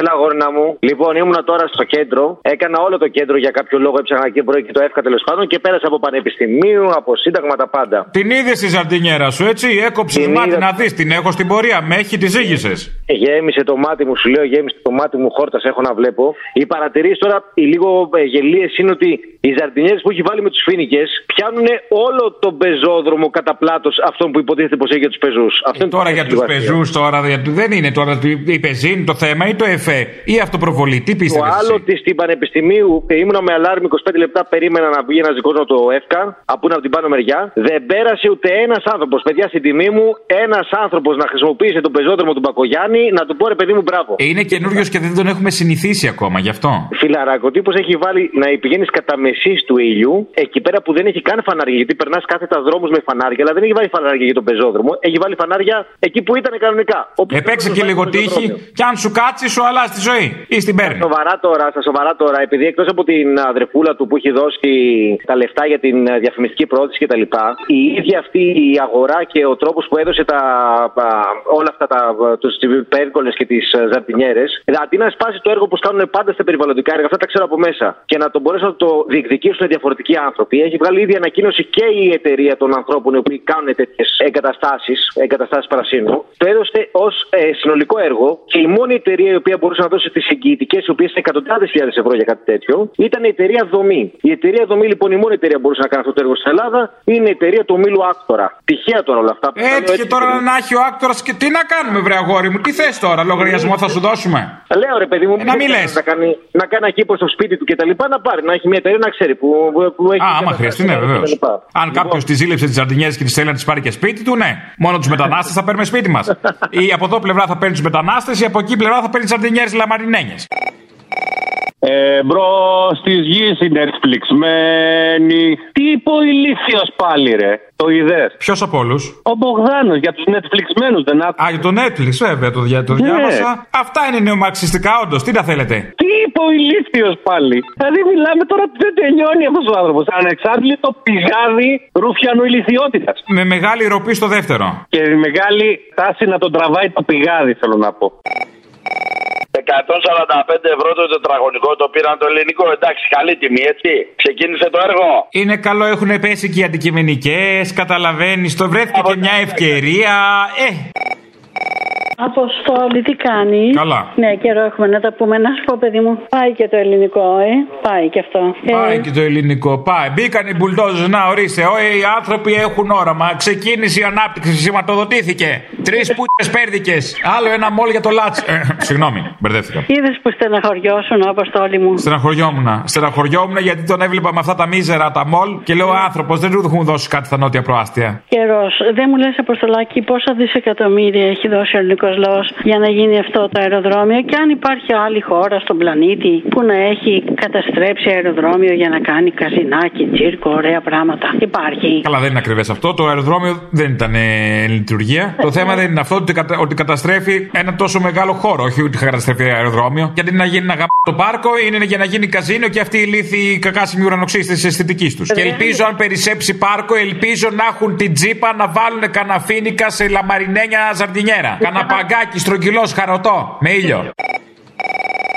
Έλα, γόρνα μου. Λοιπόν, ήμουνα τώρα στο κέντρο. Έκανα όλο το κέντρο για κάποιο λόγο. Έψαχνα εκεί πρωί και το εύκα τέλος πάντων και πέρασα από πανεπιστημίου, από σύνταγμα τα πάντα. Την είδες στη ζαρτινιέρα σου, έτσι; Έκοψες Την μάτι είδα. να δεις. Την έχω στην πορεία. Με έχει, τη ζήγησες. Γέμισε το μάτι μου, σου λέω, γέμισε το μάτι μου, χόρτας έχω να βλέπω. Οι παρατηρήσεις τώρα, οι λίγο ε, γελίες είναι ότι οι ζαρτινιέρες που έχει βάλει με τους φίνικε πιάνουν όλο τον πεζόδρομο κατά πλάτος αυτόν που υποτίθεται πως έχει για τους πεζούς. Τώρα για τους πεζούς, τώρα γιατί δεν είναι τώρα η πεζίνη το θέμα ή το εφέ ή αυτοπροβολή. Τι Το πίστευε. άλλο ότι στην Πανεπιστημίου ε, ήμουνα με αλάρμ 25 λεπτά, περίμενα να βγει ένας δικός μου το ΕΦΚΑ, από είναι από την πάνω μεριά. Δεν πέρασε ούτε ένας άνθρωπος. Παιδιά, στην τιμή μου, ένας άνθρωπος να χρησιμοποιήσει τον πεζόδρομο του Μπακογιάννη να του πω ρε παιδί μου μπράβο. Είναι καινούριος και δεν τον έχουμε συνηθίσει ακόμα γι' αυτό. Φιλαράκο, ο τύπος έχει βάλει να πηγαίνεις κατά μεσής του ήλιου, εκεί πέρα που δεν έχει καν φανάρια. Γιατί περνάς κάθετα δρόμους με φανάρια, αλλά δεν έχει βάλει φανάρια για τον πεζόδρομο. Έχει βάλει φανάρια εκεί που ήταν κανονικά. Όπου Επέξε δεν και βάλει λίγο το τύχη πεζόδρομο. και αν σου κάτσεις, σου αλλάζει τη ζωή. Ή στην παίρνει. Σοβαρά τώρα, στα σοβαρά τώρα, επειδή εκτός από την αδερφούλα του που έχει δώσει τα λεφτά για την ε, διαφημιστική πρόθεση κτλ., η ίδια αυτή η αγορά και ο τρόπος που έδωσε τα, α, όλα αυτά τα, τους πέρκολε και τις ζαρτινιέρες, αντί να σπάσει το έργο που κάνουν πάντα στα περιβαλλοντικά έργα, αυτά τα ξέρω από μέσα, και να το μπορέσουν να το διεκδικήσουν διαφορετικοί άνθρωποι, έχει βγάλει ήδη ανακοίνωση και η εταιρεία των ανθρώπων οι οποίοι κάνουν τέτοιες εγκαταστάσεις, εγκαταστάσεις παρασύνου, το έδωσε ως συνολικό έργο και η μόνη εταιρεία η οποία μπορούσε να δώσει τις εγγυητικές, οι οποίες είναι εκατοντάδες χιλιάδες ευρώ για κάτι τέτοιο, ήταν η εταιρεία Δομή. Η εταιρεία Δομή, λοιπόν, η μόνη εταιρεία που μπορούσε να κάνει αυτό το έργο στην Ελλάδα είναι η εταιρεία του ομίλου Άκτορα. Τυχαία τώρα όλα αυτά. που τα λέω Έτυχε τώρα να έχει ο άκτορας και τι να κάνουμε, βρε αγόρι μου, τι θες τώρα, λογαριασμό θα σου δώσουμε; Λέω ρε παιδί μου, Ε, να μην δεν λες. Να κάνει, να κάνει κήπο στο σπίτι του και τα λοιπά, να πάρει, να έχει μια εταιρεία να ξέρει που, που έχει. Α, άμα εγκαταστάσεις χρειαστεί, ναι, και τα βεβαίως. λοιπά. Αν Λοιπόν, κάποιος τη ζήλεψε τις ζαρντινιέρες και τη θέλει να τις πάρει και σπίτι του, ναι. Μόνο τους μετανάστες θα παίρνουμε σπίτι μας. Ή από εδώ πλευρά θα παίρνει τους μετανάστες, ή από εκεί πλευρά θα παίρνει ζαρντινιέρες λαμαρινένιες. Ε, μπρο τη γης η Netflix μένη. Τι είπε ο ηλίθιος πάλι, ρε. Το είδες; Ποιος από όλους; Ο Μπογδάνος για τους Netflixμένους δεν άκουσα. Α, για το Netflix, βέβαια, το, δια, το Ναι. διάβασα. Αυτά είναι νεομαρξιστικά, όντως. Τι τα θέλετε; Τι είπε ο ηλίθιος πάλι; Δηλαδή μιλάμε τώρα ότι δεν τελειώνει αυτός ο άνθρωπος. Ανεξάρτητο πηγάδι ρουφιανού ηλικιότητας. Με μεγάλη ροπή στο δεύτερο. Και η μεγάλη τάση να τον τραβάει το πηγάδι, θέλω να πω. 145 ευρώ το τετραγωνικό το πήραν το ελληνικό. Εντάξει, καλή τιμή, έτσι. Ξεκίνησε το έργο. Είναι καλό, έχουν πέσει και οι αντικειμενικές, καταλαβαίνεις. Το βρέθηκε και μια ευκαιρία. Ε, Αποστόλη, τι κάνεις; Καλά. Ναι, καιρό έχουμε να τα πούμε. Να σου πω, παιδί μου, πάει και το ελληνικό, ε. Πάει και αυτό. Πάει Ε, και το ελληνικό. Πάει. Μπήκαν οι μπουλντόζες. Να ορίστε. Ό, οι άνθρωποι έχουν όραμα. Ξεκίνησε η ανάπτυξη. Σηματοδοτήθηκε. Τρεις πούτες πέρδικες. Άλλο ένα μόλ για το λάτς. Ε, Συγγνώμη, μπερδεύτηκα. Είδες που στεναχωριώσουν, Αποστόλη μου. Στεναχωριόμουν. Στεναχωριόμουν γιατί τον έβλεπα με αυτά τα μίζερα τα μόλ και λέω άνθρωπος δεν του έχουν δώσει κάτι στα νότια προάστια. Καιρός. Δεν μου λες, Αποστολάκη, πόσα δισεκατομμύρια έχει δώσει ο ελληνικός λαός για να γίνει αυτό το αεροδρόμιο και αν υπάρχει άλλη χώρα στον πλανήτη που να έχει καταστρέψει αεροδρόμιο για να κάνει καζινάκι, τσίρκο, ωραία πράγματα. Υπάρχει. Καλά, δεν είναι ακριβές αυτό. Το αεροδρόμιο δεν ήταν ε, εν λειτουργία. Το θέμα δεν είναι αυτό ότι, κατα- ότι καταστρέφει ένα τόσο μεγάλο χώρο. Όχι ότι καταστρέφει αεροδρόμιο. Γιατί να γίνει να γαμπ το πάρκο είναι για να γίνει καζίνο και αυτή η λύθη κακάσιμη ουρανοξύστη της αισθητικής τους. Και ελπίζω, αν περισσέψει πάρκο, ελπίζω να έχουν την τζίπα να βάλουν καναφίνικα σε λαμαρινένια ζαρτινιέρα. Καναπαγκάκι στρογγυλός χαροτό με ήλιο.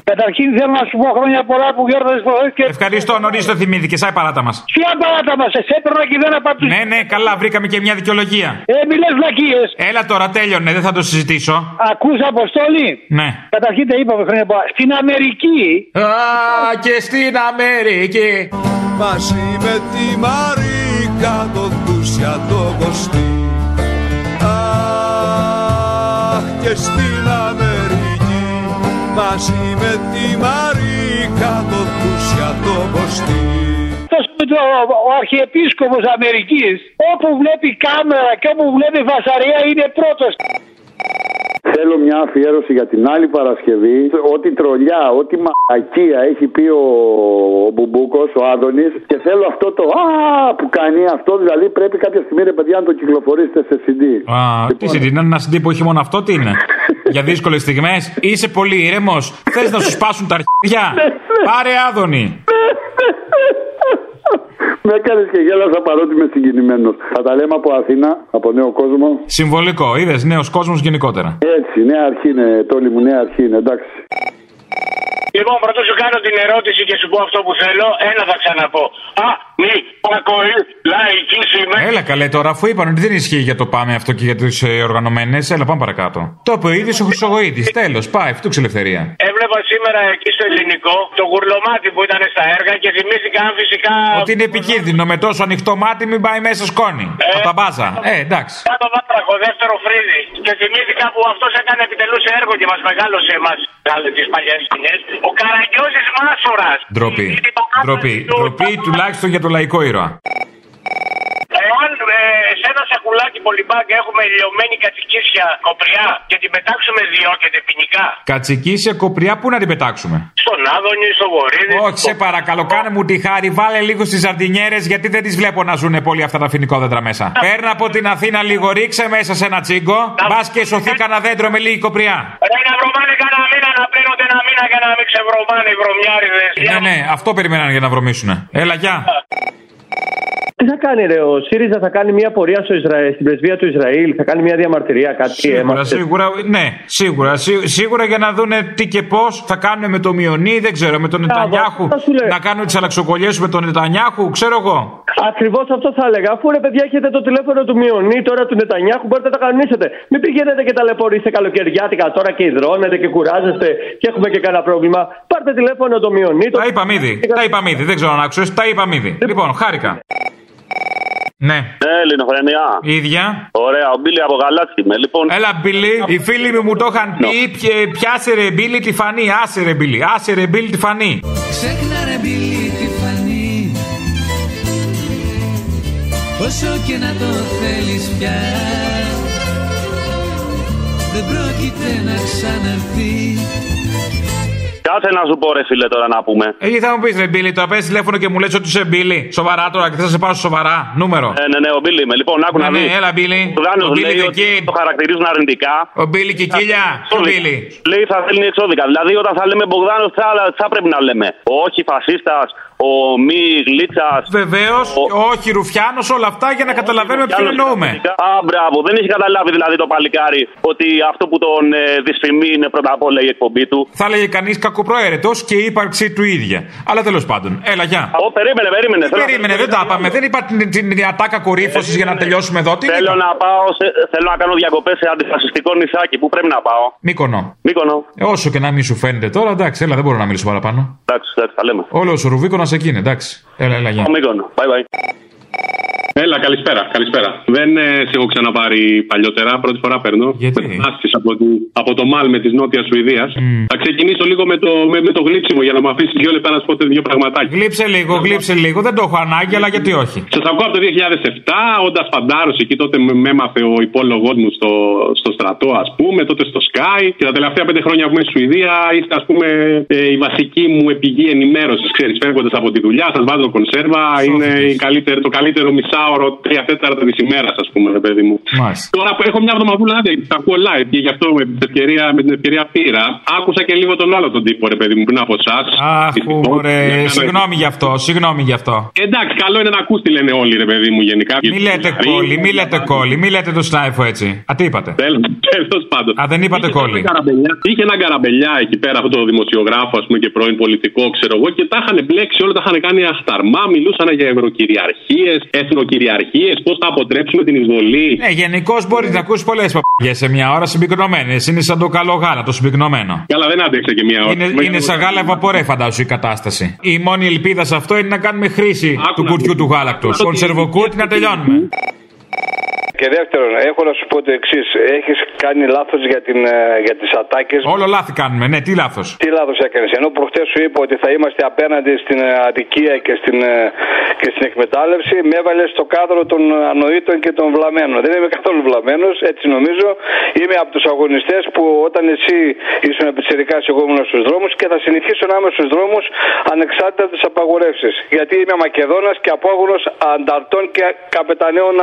Καταρχήν θέλω να σου πω χρόνια πολλά που γιόρταζε το και. Ευχαριστώ, νωρίς το θυμήθηκε. Σαν παράτα μας. Ποια παράτα μας, σε έπαιρνα και δεν απαντούσα. Ναι, ναι, καλά, βρήκαμε και μια δικαιολογία. Ε, μιλέ βλακίες. Έλα τώρα, τέλειωνε, δεν θα το συζητήσω. Ακούς Αποστόλη; Ναι. Καταρχήν τα είπαμε χρόνια πολλά. Στην Αμερική. Α, και στην Αμερική. Μαζί με τη Μαρίκα το Δούσια το Κωστή και στην Αμερική Μαζί με τη Μαρίκα το Δούσια το Κωστή Αυτός που το, ο Αρχιεπίσκοπος Αμερικής όπου βλέπει κάμερα και όπου βλέπει φασαρία είναι πρώτος. Θέλω μια αφιέρωση για την άλλη Παρασκευή. Ό,τι τρολιά, ό,τι μαλακία έχει πει ο, ο Μπουμπούκος, ο Άδωνης. Και θέλω αυτό το Α που κάνει αυτό. Δηλαδή πρέπει κάποια στιγμή, ρε παιδιά, να το κυκλοφορήσετε σε CD. Α, τι CD, είναι ένα CD που έχει μόνο αυτό, τι είναι; Για δύσκολες στιγμές. Είσαι πολύ ήρεμος. Θες να σου σπάσουν τα αρχίδια; Πάρε άδωνη. Με έκανες και γέλασα παρότι είμαι συγκινημένος. Θα τα λέμε από Αθήνα, από νέο κόσμο. Συμβολικό, είδες νέος κόσμος γενικότερα. Έτσι, νέα αρχή είναι, τόλοι μου, νέα αρχή είναι, εντάξει. Λοιπόν, πρώτα σου κάνω την ερώτηση και σου πω αυτό που θέλω. Ένα θα ξαναπώ. Α, μη, ακοή, λαϊκή σήμερα. Έλα καλέ τώρα, αφού είπαν ότι δεν ισχύει για το πάμε αυτό και για τι οργανωμένες, έλα πάμε παρακάτω. Το είπε ο ίδιος ο Χρυσογοήτη. Τέλος, πάει, αυτού ελευθερία. Έβλεπα σήμερα εκεί στο ελληνικό το γουρλωμάτι που ήταν στα έργα και θυμήθηκα αν φυσικά. Ότι είναι επικίνδυνο με τόσο ανοιχτό μάτι μην πάει μέσα σκόνη. Από τα μπάζα. Ε, εντάξει. Κάτω βάτραχο, δεύτερο φρύδι. Και θυμήθηκα που αυτός έκανε επιτελούσε έργο και μας μεγάλωσε εμάς τις παλιές σκηνές. Ο Καραγκιόζης Μάσορα. Ντροπή. Ντροπή. Ντροπή τουλάχιστον για το λαϊκό ήρωα. Εάν ε, σε ένα σακουλάκι πολυμπάκ έχουμε λιωμένη κατσικίσια κοπριά και την πετάξουμε διώκεται ποινικά. Κατσικίσια κοπριά, πού να την πετάξουμε; Στον Άδωνη, στο Βορύδι. Όχι, σε παρακαλώ, κάνε μου τη χάρη, βάλε λίγο στις ζαρτινιέρες γιατί δεν τις βλέπω να ζουν πολύ αυτά τα φοινικόδεντρα μέσα. Παίρνω από την Αθήνα λίγο, ρίξε μέσα σε ένα τσίγκο. Μπας και σωθεί κανένα δέντρο με λίγη κοπριά. Ρε να βρωμάνε κανένα μήνα να πλένονται ένα μήνα για να μην ξεβρωμάνε οι βρωμιάριδες. Ναι, ναι, αυτό περιμέναν για να βρωμίσουνε. Έλα, γεια. Τι θα κάνει, ρε, ο ΣΥΡΙΖΑ θα κάνει μια πορεία στο Ισραήλ, στην πρεσβεία του Ισραήλ, θα κάνει μια διαμαρτυρία, κάτι Σίγουρα, έμαθες; σίγουρα, ναι, σίγουρα. σί- Σίγουρα για να δούνε τι και πώς θα κάνουν με το Μιονί, δεν ξέρω, με τον Νετανιάχου. αυτό σου λέω. Να κάνουν τις αλλαξοκολλιές με τον Νετανιάχου, ξέρω εγώ. Ακριβώς αυτό θα έλεγα. Αφού ρε παιδιά έχετε το τηλέφωνο του Μιονί τώρα του Νετανιάχου, μπορείτε να τα κανονίσετε. Μην πηγαίνετε και ταλαιπωρείτε καλοκαιριάτικα τώρα και υδρώνετε και κουράζεστε και έχουμε και κανένα πρόβλημα. Πάρτε τηλέφωνο το Μιονί. Το... Τα είπαμε ήδη. Τα είπαμε ήδη. Δεν ξέρω αν άκουσες. Τα είπαμε ήδη. Λοιπόν, χάρηκα. Ναι. Ναι, ελληνοφρενιά. Η ίδια. Ωραία, ο Μπίλι από Γαλάτσι είμαι. Λοιπόν, Έλα, Μπίλι. Οι φίλοι μου μου το είχαν πει. πιε- Πιάσε ρε Μπίλι τη φανή. Άσε ρε Μπίλι. Άσε ρε Μπίλι τη φανή. Ξέχνα ρε μπιλί τη φανή Όσο και να το θέλεις πια Δεν πρόκειται να ξαναρθείς κάτσε να σου πω, ρε φίλε, τώρα να πούμε. Εκεί θα μου πεις ρε Μπίλι, το παίρνει τηλέφωνο και μου λες ότι είσαι Μπίλι. Σοβαρά τώρα και θα σε πάω σοβαρά. Νούμερο. Ναι, ναι, ναι, ο Μπίλι είμαι. Λοιπόν, άκου Ναι, να ναι, δεις. έλα, Μπίλι. Ο Γάνος Ο Μπίλι λέει the ότι Kid. το χαρακτηρίζουν αρνητικά. Ο Μπίλι και η Κίλια. Ο Μπίλι. Λέει θα θέλει εξώδικα. Δηλαδή, όταν θα λέμε Μπογδάνος, θα, θα πρέπει να λέμε. Ο όχι φασίστας, ο μη γλίτσα. Βεβαίως, όχι Ρουφιάνος, όλα αυτά για να καταλαβαίνουμε ποιον εννοούμε. Α, μπράβο. Δεν έχει καταλάβει δηλαδή το παλικάρι ότι αυτό που τον ε, δυσφημεί είναι πρώτα απ' όλα η εκπομπή του. Θα έλεγε κανείς κακοπροαίρετος και η ύπαρξή του ίδια. Αλλά τέλος πάντων, έλα, γεια. Ω, περίμενε, περίμενε. Τι Θέλω να- περίμενε, δεν τα είπαμε. Δεν είπα την, την, την ατάκα κορύφωσης για να τελειώσουμε εδώ. Τι Θέλω να πάω, σε, θέλω να κάνω διακοπές σε αντιφασιστικό νησάκι. Πού πρέπει να πάω; Μήκονο. Μήκονο. Ε, όσο και να μην σου φαίνεται τώρα, εντάξει, έλα, δεν μπορώ να μιλήσω παραπάνω. Εντάξει, εντάξει, τα λέμε. Όλος ο Ρουβίκονας εκεί είναι, εντάξει. Έλα, έλα, γεια. Ο Μήκονο. Bye bye. Έλα, καλησπέρα, καλησπέρα. Δεν ε, σε έχω ξαναπάρει παλιότερα, πρώτη φορά παίρνω. Γιατί; Άσκης από, τη, από το Μάλμε της Νότιας Σουηδίας. Θα ξεκινήσω λίγο με το, με, με το γλύψιμο για να μου αφήσεις δύο λεπτά να σου πω δύο πραγματάκια. Γλύψε λίγο, γλύψε λίγο. Δεν το έχω ανάγκη, αλλά γιατί όχι. Σας ακούω από το 2007, όντας φαντάρος εκεί τότε με με έμαθε ο υπόλογός μου στο, στο στρατό, ας πούμε, τότε στο Sky. Και τα τελευταία πέντε χρόνια που είμαι στη Σουηδία είστε, ας πούμε, ε, η βασική μου πηγή ενημέρωσης. Ξέρεις, φεύγοντας από τη δουλειά, σας βάζω κονσέρβα. Είναι η καλύτερη, το καλύτερο μισάωρο, τρία τέταρτα της ημέρας, ας πούμε, ρε παιδί μου. Μάλιστα. Τώρα που έχω μια εβδομαδούλα άδεια, τα ακούω live και γι' αυτό με την ευκαιρία, με την ευκαιρία πήρα. Άκουσα και λίγο τον άλλο τον τύπο, ρε παιδί μου, πριν από εσάς. Αχ, ωραία. Συγγνώμη γι' αυτό, συγγνώμη γι' αυτό. Εντάξει, καλό είναι να ακούς τι λένε όλοι, ρε παιδί μου, γενικά. Μη λέτε κόλλη, μη λέτε κόλλη, μη λέτε το σνάιφο έτσι. Α, τι είπατε; Τέλος πάντων. Α, δεν είπατε Είχε κόλλη. έναν καραμπελιά- Είχε έναν καραμπελιά εκεί πέρα, αυτό το δημοσιογράφο, ας πούμε, και πρώην πολιτικό, ξέρω εγώ, και τα είχαν μπλέξει όλα, τα είχαν κάνει αχταρμά. Μιλούσαν για ευρωκυριαρχίες, εθνοκυριαρχίες, πώς θα αποτρέψουμε την εισβολή. Ναι, γενικώς μπορείς να ακούσεις πολλές παπαγιές σε μια ώρα συμπυκνωμένε. Είναι σαν το καλό γάλα, το συμπυκνωμένο. Καλά, δεν άντεξε και μία ώρα. Είναι, είναι σαν γάλα ευαπορέ, φαντάσου η κατάσταση. Η μόνη ελπίδα σε αυτό είναι να κάνουμε χρήση του κουτιού του γάλακτος. Κονσερβοκούτι να τελειώνουμε. Και δεύτερον, έχω να σου πω το εξής. Έχεις κάνει λάθος για, την, ε, για τις ατάκες. Όλο λάθη κάνουμε, ναι, τι λάθος. Τι λάθος έκανες. Ενώ προχτές σου είπα ότι θα είμαστε απέναντι στην ε, αδικία και στην, ε, και στην εκμετάλλευση, με έβαλες στο κάδρο των ανοήτων και των βλαμμένων. Δεν είμαι καθόλου βλαμμένος, έτσι νομίζω. Είμαι από τους αγωνιστές που όταν εσύ ήσουν πιτσερικά, εγώ ήμουν στους δρόμους και θα συνεχίσω να είμαι στους δρόμους ανεξάρτητα από τις απαγορεύσεις. Γιατί είμαι Μακεδόνας και απόγονο ανταρτών και καπεταναίων.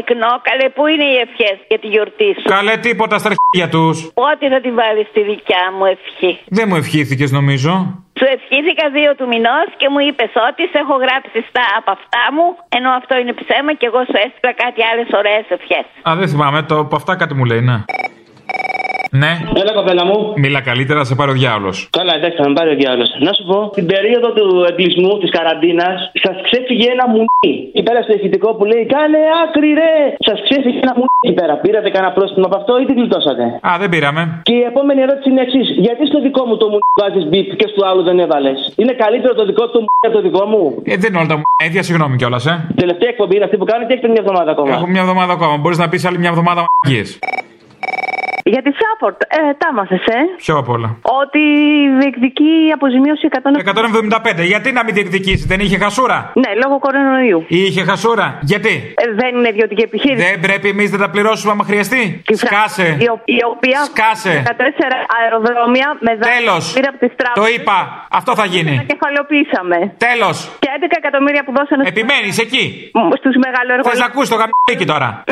Εκνόκαλε, πού είναι οι ευχές για τη γιορτή σου; Καλέ τίποτα στα αρχίδια τους. Πότε θα τη βάλεις στη δικιά μου ευχή. Δεν μου ευχήθηκες νομίζω. Σου ευχήθηκα δύο του μηνός και μου είπες ότι σε έχω γράψει στα από αυτά μου, ενώ αυτό είναι ψέμα και εγώ σου έστειλα κάτι άλλες ωραίες ευχές. Α, δεν θυμάμαι, το από αυτά κάτι μου λέει, ναι. Ναι. Έλα, κοπέλα μου. Μίλα καλύτερα, σε πάρει ο διάολος. Καλά, εντάξει, θα με πάρει ο διάλογο. Να σου πω, την περίοδο του εγκλισμού, της καραντίνας, σας ξέφυγε ένα μουνί. Εκεί πέρα στο ηχητικό που λέει Κάνε άκρη, ρε! Σας ξέφυγε ένα μουνί εκεί πέρα. Πήρατε κανένα πρόστιμο από αυτό ή τι γλιτώσατε; Α, δεν πήραμε. Και η επόμενη ερώτηση είναι εξής. Γιατί στο δικό μου το μουνί βάζεις μπίπ και στο άλλο δεν έβαλες; Είναι καλύτερο το δικό του μουνί από το δικό μου; Ε, δεν είναι όλα τα μου. Ίδια συγγνώμη κιόλας, ε. Τελευταία εκπομπή είναι αυτή που κάνετε και έχετε μια εβδομάδα ακόμα; Έχω μια εβδομάδα ακόμα. Μπορείς να πεις άλλη μια εβδομάδα μαγείε. Για τη Σάπορτ, ε, τα έμαθες, ε; Ποιο απ' όλα. Ότι διεκδικεί αποζημίωση 100... 175. Γιατί να μην διεκδικήσει, δεν είχε χασούρα; Ναι, λόγω κορονοϊού. Είχε χασούρα. Γιατί; Ε, δεν είναι ιδιωτική επιχείρηση. Δεν πρέπει εμείς να τα πληρώσουμε άμα χρειαστεί. Τη Φρα- Σκάσε. Η, ο- η οποία Σκάσε. 14 αεροδρόμια με δάνεια Τέλος. πήρε από τις Το τράπεζες. είπα. Αυτό θα Τα γίνει. κεφαλαιοποιήσαμε. Τέλος. Και 11 εκατομμύρια που δώσανε Επιμένεις εκεί; στους Θες να μεγαλοεργολόγους. ακούς το γαμπίκι τώρα.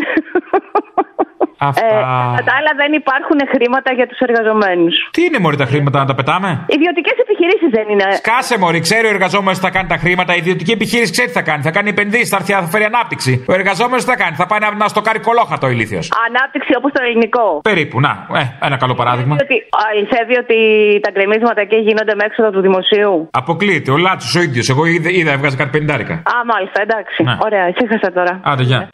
Αυτά. Ε, κατά τα άλλα δεν υπάρχουν χρήματα για τους εργαζομένους. Τι είναι μωρή τα χρήματα να τα πετάμε; Ιδιωτικές επιχειρήσεις δεν είναι. Σκάσε μωρή, ξέρει ο εργαζόμενος τι θα κάνει τα χρήματα. Η ιδιωτική επιχείρηση ξέρει τι θα κάνει. Θα κάνει επενδύσεις, θα, έρθει, θα φέρει ανάπτυξη. Ο εργαζόμενος τι θα κάνει; Θα πάει να, να στο κάνει κολόχατο ηλίθιος. Ανάπτυξη όπως το ελληνικό. Περίπου, να, ε, ένα καλό παράδειγμα. Ότι αληθεύει ότι τα γκρεμίσματα εκεί γίνονται με έξοδο του δημοσίου. Αποκλείεται, ο Λάτσος ο ίδιος. Εγώ είδα, είδα έβγαζε κάτι πεντάρικα. Α, μάλιστα, εντάξει. Ναι. Ωραία, ησύχασα τώρα. Άντε, γεια.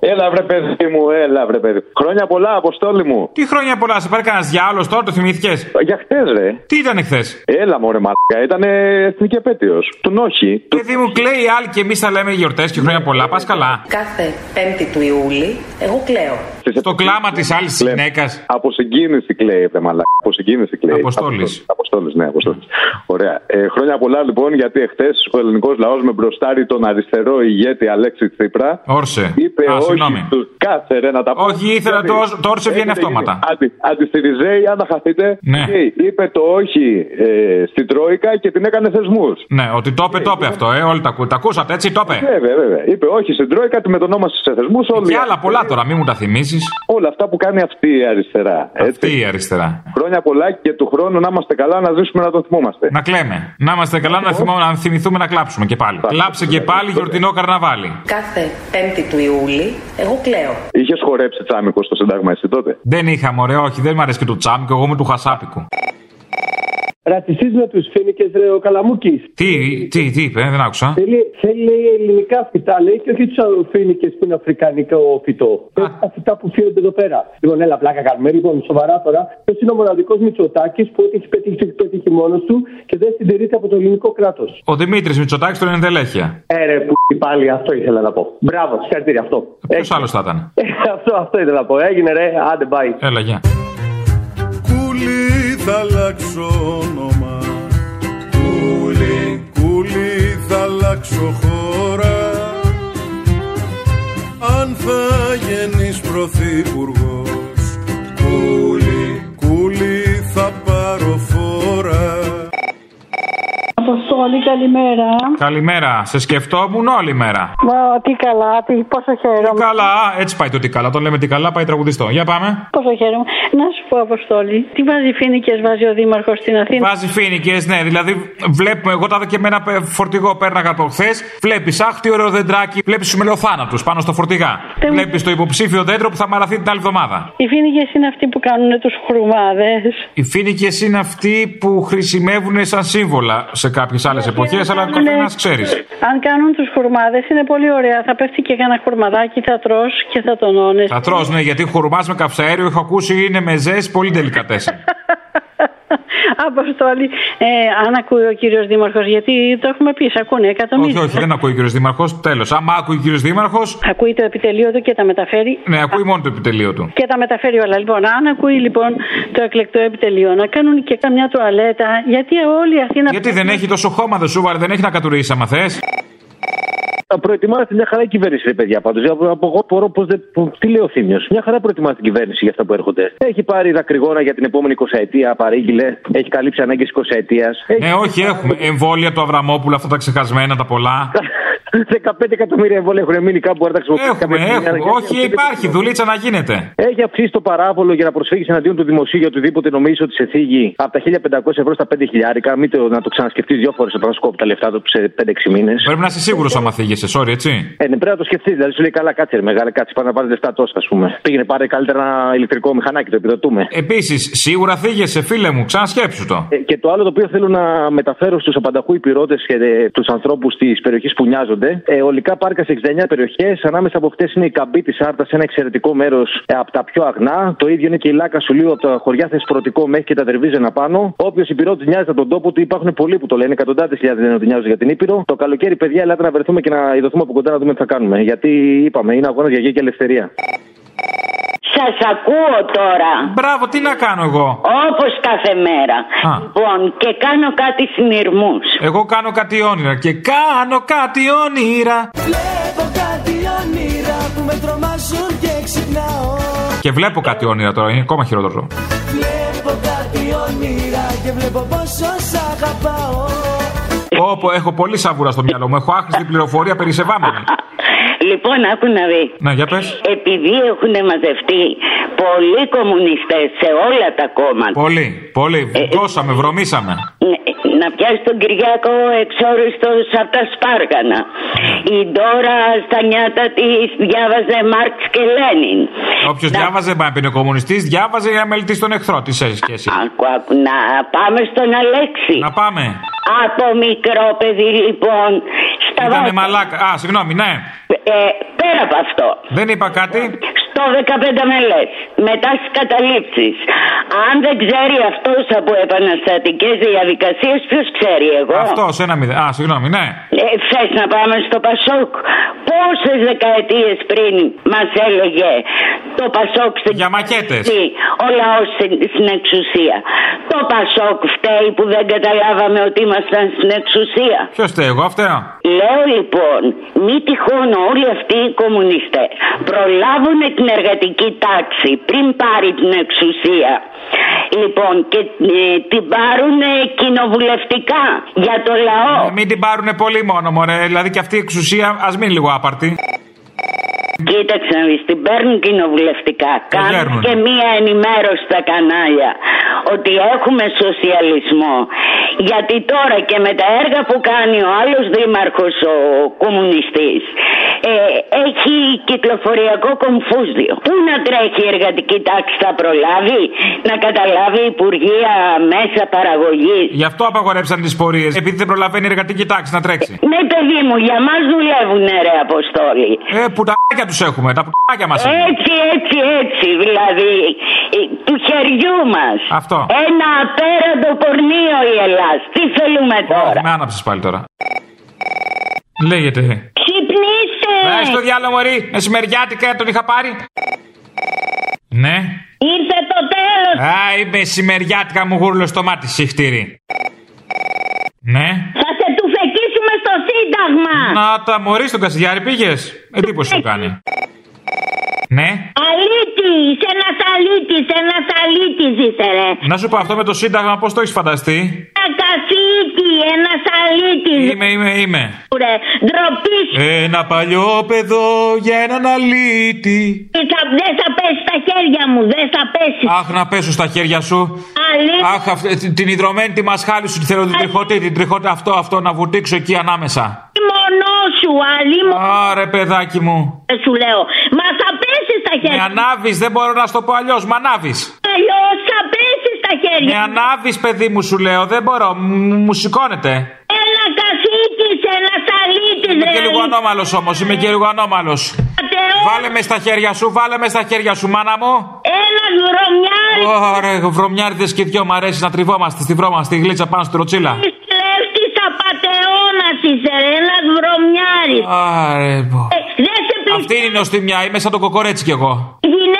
Έλα βρε παιδί μου, έλα βρε παιδί. Χρόνια πολλά, αποστόλη μου. Τι χρόνια πολλά, σε πάρει κανένας διάλογο τώρα, το θυμήθηκες; Για χτε, ρε. Τι ήταν χθες; Έλα, μωρέ μαλάκα, ήταν εθνική επέτειος. Του Νόχι. Παιδί μου, κλαίει η άλλη και εμείς θα λέμε γιορτές και χρόνια πολλά. Πας καλά. Κάθε 5η του Ιούλη, εγώ κλαίω. Στο κλάμα της άλλης γυναίκας. Από συγκίνηση κλαίει, βρε μαλάκα. Από συγκίνηση κλαίει. Αποστόλης. Αποστόλης, ναι, αποστόλης. Ωραία. Ε, χρόνια πολλά λοιπόν, γιατί εχθές ο ελληνικός λαός με μπροστάρει τον αριστερό ηγέτη Αλέξη Τσίπρα. Όρσε. Είπε Α, όχι συγγνώμη. στους- Κάτσε ρε να τα πω. Όχι, ήθελα το, το όρσε βγαίνει αυτόματα. Αντι, αντιστηριζέει, αν τα χαθείτε. Ναι. Και είπε το όχι ε, στην Τρόικα και την έκανε θεσμούς. Ναι, ότι το είπε, το είπε αυτό, ε. Όλοι τα, ακού- τα ακούσατε, έτσι το είπε. Βέβαια, βέβαια. Είπε όχι στην Τρόικα, τη μετονόμασε σε θεσμούς. Και άλλα πολλά τώρα, μην μου τα θυμίσεις. Όλα αυτά που κάνει αυτή η αριστερά. Έτσι. Αυτή η αριστερά. Χρόνια πολλά και του χρόνου να είμαστε καλά να ζήσουμε να τον θυμόμαστε. Να κλαίμε. Να είμαστε καλά, να, θυμώ, να θυμηθούμε να κλάψουμε και πάλι. Κλάψε και πάλι γιορτινό καρναβάλι. Κάθε 5η του Ιούλη, εγώ κλαίω. Είχες χορέψει τσάμικο στο Σύνταγμα εσύ τότε; Δεν είχα, μωρέ, όχι, δεν μ' αρέσει και το τσάμικο, εγώ είμαι του χασάπικου. Ρατσιστής με τους φίνικε, ρε, ο Καλαμούκης. Τι, τι, τι είπε, δεν άκουσα. Θέλει, θέλει λέει, ελληνικά φυτά, λέει, και όχι τους φίνικε που είναι αφρικανικό φυτό. Θέλει τα φυτά που φύγονται εδώ πέρα. Λοιπόν, έλα, πλάκα κάνουμε. Λοιπόν, σοβαρά τώρα, ποιος είναι ο μοναδικός Μητσοτάκης που ό,τι έχει πετύχει, το έχει πετύχει μόνος του και δεν συντηρείται από το ελληνικό κράτος; Ο Δημήτρης Μητσοτάκης τον ενδελέχεια. Ε, ρε, που πάλι αυτό ήθελα να πω. Μπράβο, συγχαρητήρια αυτό. Ποιος άλλος θα ήταν; Ε, αυτό, αυτό ήθελα να πω. Έγινε, ρε, άντε, bye. Έλα, γεια. Κούλι θα αλλάξω όνομα Κούλι, κούλι θα αλλάξω χώρα Αν θα γεννείς πρωθυπουργός Κούλι, κούλι θα πάρω φόρα Αποστόλη, καλημέρα. Καλημέρα. Σε σκεφτόμουν όλη μέρα. Μα, τι καλά, τι, πόσο χαίρομαι. Καλά, έτσι πάει το τι καλά. Τον λέμε τι καλά, πάει τραγουδιστό. Για πάμε. Πόσο χαίρομαι. Να σου πω, Αποστόλη, τι βάζει φίνικε βάζει ο Δήμαρχος στην Αθήνα; Βάζει φίνικε, ναι. Δηλαδή, βλέπουμε, εγώ τα είδα και με ένα πε- φορτηγό πέρναγα από χθες. Βλέπεις, αχ, τι ωραίο δεντράκι. Βλέπεις του μελοθάνατου πάνω στο φορτηγά. Βλέπεις το υποψήφιο δέντρο που θα μαραθεί την άλλη εβδομάδα. Οι φίνικε είναι αυτοί που κάνουν τους χρουμάδε. Οι φίνικε είναι αυτοί που χρησιμεύουν σαν σύμβολα σε κάποιες άλλες εποχές, αλλά ο καθένας ξέρεις. Αν κάνουν τους χουρμάδε είναι πολύ ωραία. Θα πέφτει και κανένα χουρμαδάκι, θα τρως και θα τονώνεις. Θα τρως, ναι, γιατί χουρμά με καυσαέριο έχω ακούσει είναι με ζέστη πολύ τελικατέσαι. Αποστόλη, ε, αν ακούει ο κύριος Δήμαρχος, γιατί το έχουμε πει, σε ακούνε όχι, εκατομμύρια. όχι, δεν ακούει ο κύριος Δήμαρχος. Τέλος. Άμα ακούει ο κύριος Δήμαρχο, Ακούει το επιτελείο του και τα μεταφέρει. ναι, ακούει μόνο το επιτελείο του. Και τα μεταφέρει όλα. Λοιπόν, αν ακούει λοιπόν το εκλεκτό επιτελείο να κάνουν και καμιά τουαλέτα, γιατί όλη η Αθήνα. Γιατί δεν έχει τόσο χώμα, δεν σου βάρε, δεν έχει να κατουρίσει άμα θες. Προετοιμάζεται μια χαρά η κυβέρνηση, ρε παιδιά. Πάντως, από εγώ μπορώ πώς δεν. που- Τι λέει ο Θήμιος; Μια χαρά προετοιμάζει την κυβέρνηση για αυτά που έρχονται. Έχει πάρει δακρυγόνα για την επόμενη 20 ετία, παρήγγειλε. Έχει καλύψει ανάγκες 20 ετία. Ναι, όχι, έχουμε εμβόλια του Αβραμόπουλου, αυτά τα ξεχασμένα, τα πολλά. 15 εκατομμύρια εμβόλια έχουν μείνει κάπου μπορεί να τα χρησιμοποιήσει. Έχουμε, κάποια στιγμή, έχουμε. αλλά Όχι, γιατί- υπάρχει δουλίτσα να γίνεται. Έχει αυξήσει το παράβολο για να προσφύγεις εναντίον του δημοσίου για οτιδήποτε νομίζεις ότι σε θίγει από τα 1500 ευρώ στα 5 χιλιάρικα. Μην το, να το ξανασκεφτείς δύο φορές όταν σου κόβει τα λεφτά του σε 5-6 μήνες. Πρέπει να είσαι σίγουρος άμα θίγεσαι, sorry, έτσι. Ε, ναι, πρέπει να το σκεφτείς. Δηλαδή σου λέει καλά, κάτσε ρε μεγάλα, κάτσε πάνω να πάρει λεφτά τόσα, ας πούμε. Πήγαινε πάρε καλύτερα ένα ηλεκτρικό μηχανάκι, το επιδοτούμε. Επίσης, σίγουρα θίγεσαι, φίλε μου, ξανασκέψου το. Ε, και το άλλο το οποίο θέλω να μεταφέρω στους απανταχού υπηρώτες και ε, τους ανθρώπους της περιοχής που νοιάζονται. Ε, ολικά πάρκα σε 69 περιοχές. Ανάμεσα από αυτές είναι η καμπή της Άρτας, ένα εξαιρετικό μέρος ε, από τα πιο αγνά. Το ίδιο είναι και η Λάκα Σουλίου από τα χωριά Θεσπρωτικό μέχρι και τα Δερβίζενα πάνω. Όποιος υπηρώτης νοιάζεται τον τόπο του, υπάρχουν πολλοί που το λένε. Εκατοντάδες χιλιάδες λένε ότι νοιάζονται για την Ήπειρο. Το καλοκαίρι, παιδιά, ελάτε να βρεθούμε και να ειδωθούμε από κοντά να δούμε τι θα κάνουμε. Γιατί είπαμε, είναι αγώνα για γη και ελευθερία. Σας ακούω τώρα. Μπράβο, τι να κάνω εγώ; Όπως κάθε μέρα. Α. Λοιπόν, και κάνω κάτι συνειρμούς. Εγώ κάνω κάτι όνειρα και κάνω κάτι όνειρα. Βλέπω κάτι όνειρα που με τρομάζουν και ξυπνάω Και βλέπω κάτι όνειρα τώρα, είναι ακόμα χειρότερο. Βλέπω κάτι όνειρα και βλέπω πόσο σ' αγαπάω Όπω έχω πολύ σαβούρα στο μυαλό μου, έχω άχρηστη πληροφορία περισεβάμενη. Λοιπόν, άκου να δεις. Ναι, για πες. Επειδή έχουν μαζευτεί πολλοί κομμουνιστές σε όλα τα κόμματα. Πολύ, πολύ. Βγώσαμε, βρωμήσαμε. Ναι, Να πιάσεις τον Κυριάκο εξόριστος από τα Σπάργανα. Η Ντόρα στα νιάτα της διάβαζε Μάρξ και Λένιν. Όποιος διάβαζε, μα είναι κομμουνιστής, διάβαζε για να μελετήσει τον εχθρό. Τι σε σχέση. Άκου, άκου, να πάμε στον Αλέξη. Να πάμε. Από μικρό παιδί λοιπόν. Στα Ήτανε βάθη. μαλάκα. Α, συγγνώμη, ναι. Ε, πέρα από αυτό. Δεν είπα κάτι. Στο 15 μελέ. Μετά στις καταλήψεις. Αν δεν ξέρει αυτός από επαναστατικές διαδικασίες, ποιος ξέρει εγώ; Αυτός, ένα μηδέν. Α, συγγνώμη, ναι. Ε, Θες να πάμε στο Πασόκ; Πόσες δεκαετίες πριν μας έλεγε το Πασόκ στην Για μακέτες. Ο λαός στην, στην εξουσία; Το Πασόκ φταίει που δεν καταλάβαμε ότι ήμασταν στην εξουσία. Ποιος φταίει, εγώ φταίω; Λέω λοιπόν, μη τυχόν όλοι αυτοί οι κομμουνιστές προλάβουν την εργατική τάξη πριν πάρει την εξουσία. Λοιπόν, και ε, την πάρουν κοινοβουλευτικά για το λαό. Ε, μην την πάρουν πολύ μόνο, μωρέ. Δηλαδή και αυτή η εξουσία, ας μείνει λίγο άπαρτη. Κοίταξε να δεις, την παίρνουν κοινοβουλευτικά. Κάνουν παίρνουνε. και μία ενημέρωση στα κανάλια ότι έχουμε σοσιαλισμό. Γιατί τώρα και με τα έργα που κάνει ο άλλος δήμαρχος, ο κομμουνιστής, ε, έχει κυκλοφοριακό κομφούζιο. Πού να τρέχει η εργατική τάξη θα προλάβει να καταλάβει Υπουργεία μέσα παραγωγής; Γι' αυτό απαγορέψαν τις πορείες. Επειδή δεν προλαβαίνει η εργατική τάξη να τρέξει. Ναι παιδί μου, για μας δουλεύουν ρε Αποστόλη. Ε, πουτάκια τους έχουμε. Τα πουτάκια μας είναι. Έτσι, έτσι, έτσι, δηλαδή ε, του χεριού μας. Αυτό. Ένα απέραντο πορνείο η Ελλάς. Τι θέλουμε τώρα; Με άναψες πάλι τώρα. Λέγεται. Ξυπνήστε. Ε, στο διάλογο, Μωρή. Μεσημεριάτικα τον είχα πάρει. Ναι. Ήρθε το τέλος. Α, είμαι μεσημεριάτικα μου γούρλο στο μάτι, συχτήρι. Ναι. Θα σε του φεκίσουμε στο Σύνταγμα. Να τα μωρή στον Κασιδιάρη πήγες. Εντύπωση μου κάνει. Ναι. Αλήτης, ένας αλήτης, ένας αλήτης είσαι ρε. Να σου πω αυτό με το Σύνταγμα, πώς το έχεις φανταστεί; Ένας καθήκη, ένας αλήτης. Είμαι, είμαι, είμαι. Ρε, ντροπής σου. Ένα παλιό παιδό για έναν αλήτη. Θα, δεν θα πέσει στα χέρια μου, δεν θα πέσει. Αχ, να πέσω στα χέρια σου. Αλήτη. Αχ, αυτή- την υδρωμένη τη μασχάλη σου τη θέλω, την τριχωτή, την τριχωτή, αυτό, αυτό, να βουτήξω εκεί ανάμεσα. Μονό σου, αλλή μου. Άρε, παιδάκι μου. Ε, Σου λέω, μα θα πέσει στα Με χέρια. ανάβεις, δεν μπορώ να σου το πω αλλιώς. Με ανάβεις. Αλλιώς θα πέσει στα χέρια. Με ανάβεις, παιδί μου, σου λέω. Δεν μπορώ. Μου, μου σηκώνεται. Ένα καθήκη, ένα αλήτη, Είμαι ρε. και λίγο ανώμαλος όμως. Είμαι και λίγο ανώμαλος. Βάλε μες στα χέρια σου, βάλε μες στα χέρια σου, μάνα μου. Ένα βρωμιάρι. Ωραία, βρωμιάριδες και δυο μου αρέσει να τριβόμαστε, στιβρώμαστε, τη γλίτσα πάνω στη ροτσίλα. Κλέφτη απαταιώνα είσαι, ρε. Ένα βρωμιάρι. Άρε, πω. Ε, δεν σε πλησιάζει. Αυτή είναι η νοστιμιά, είμαι σαν το κοκορέτσι κι εγώ. Η γυναίκα δεν σε πλησιάζει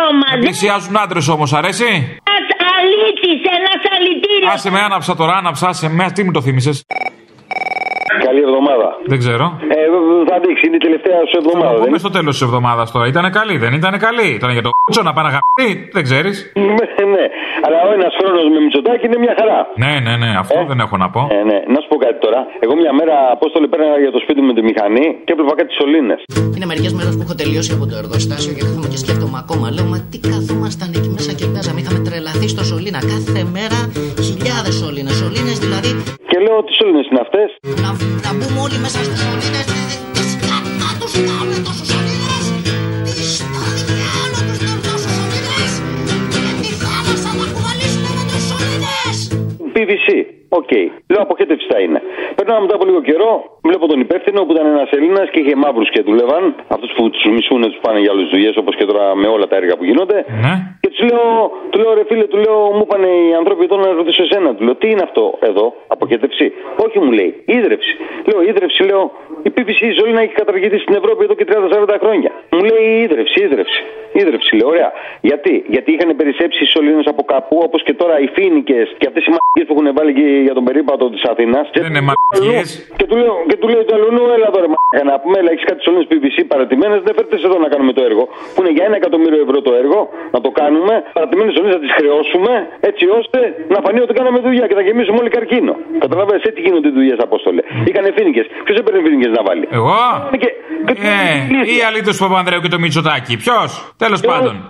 από τη βρώμα. Με πλησιάζουν άντρες όμως, αρέσει; Ένα αλήτη, ένα αλητήριο. Άσε με, άναψα τώρα, άναψα, άσε με, τι μου το θύμισες; Καλή εβδομάδα. Δεν ξέρω. Ε, θα δείξει, είναι η τελευταία σου Θα εβδομάδα. το πούμε στο τέλος της εβδομάδας τώρα. Ήταν καλή, δεν ήταν καλή. Ήταν για το κούτσο να πάνε να γαμπτεί, δεν ξέρεις; Ναι, ναι. Αλλά ο ένας χρόνος με Μητσοτάκη είναι μια χαρά. Ναι, ναι, ναι, αυτό δεν έχω να πω. Ε, ναι. Να σου πω κάτι τώρα. Εγώ μια μέρα απόστολε πέραγα για το σπίτι μου με τη μηχανή και έβλεπα κάτι σωλήνες. Είναι μερικές μέρες που έχω τελειώσει από το εργοστάσιο και κάθομαι και σκέφτομαι ακόμα. Λέω, μα τι καθόμασταν εκεί μέσα και παίζαμε. Είχαμε τρελαθεί στο σωλήνα. Κάθε μέρα χιλιάδες σωλήνες. Σωλήνες δηλαδή. Και λέω τι σωλήνε είναι αυτέ. Να, να μπούμε όλοι μέσα στου σωλήνες. Τις σκάτα τους κάνουμε τόσους σωλήνες. Τις στο διάλογο τους κάνουμε τόσους σωλήνες. Και τη θάλασσα να κουβαλήσουμε με τους σωλήνες. PVC. OK. Λέω αποχέτευση θα είναι. Περνάω μετά από λίγο καιρό, βλέπω τον υπεύθυνο που ήταν ένας Έλληνας και είχε μαύρους και δούλευαν. Αυτούς που τους μισούν του πάνε για άλλες δουλειές όπως και τώρα με όλα τα έργα που γίνονται. Και του λέω, του λέω ρε φίλε, του λέω, μου είπαν οι άνθρωποι εδώ να ρωτήσω εσένα. Του λέω, τι είναι αυτό εδώ, αποχέτευση. Όχι, μου λέει, ύδρευση. Λέω, ίδρυψη, λέω, η PVC η ζωή να έχει καταργηθεί στην Ευρώπη εδώ και 30-40 χρόνια. Μου λέει, ίδρυψη, ίδρυψη. Ίδρυψη, λέω, ωραία. Γιατί, Γιατί είχαν περισσέψει οι σωλήνες από κάπου, όπως και τώρα οι φίνικες και αυτές οι μαγικέ που έχουν βάλει και για τον περίπατο της Αθήνας. Δεν είναι μαγικέ. Και του λέω, και του λέω του αλλού, έλα τώρα, μα να πούμε, έλα, έχεις κάτι σωλήνες PVC παρατημένες, δεν φέρτες εδώ να κάνουμε το έργο. Που είναι για ένα εκατομμύριο ευρώ το έργο, να το κάνουμε, παρατημένες σωλήνες να τις χρεώσουμε, έτσι ώστε να φανεί ότι κάναμε δουλειά και θα γεμίσουμε όλοι καρκίνο. Καταλαβαίνετε, έτσι γίνονται οι δουλειές, Απόστολε. Είχαν φίνικες. Ποιος έπαιρνε φίνικες; Να βάλεις. Εγώ; Ε, ή αλήθεια του Παπανδρέου και το Μητσοτάκι. Ποιος; Τέλος πάντων.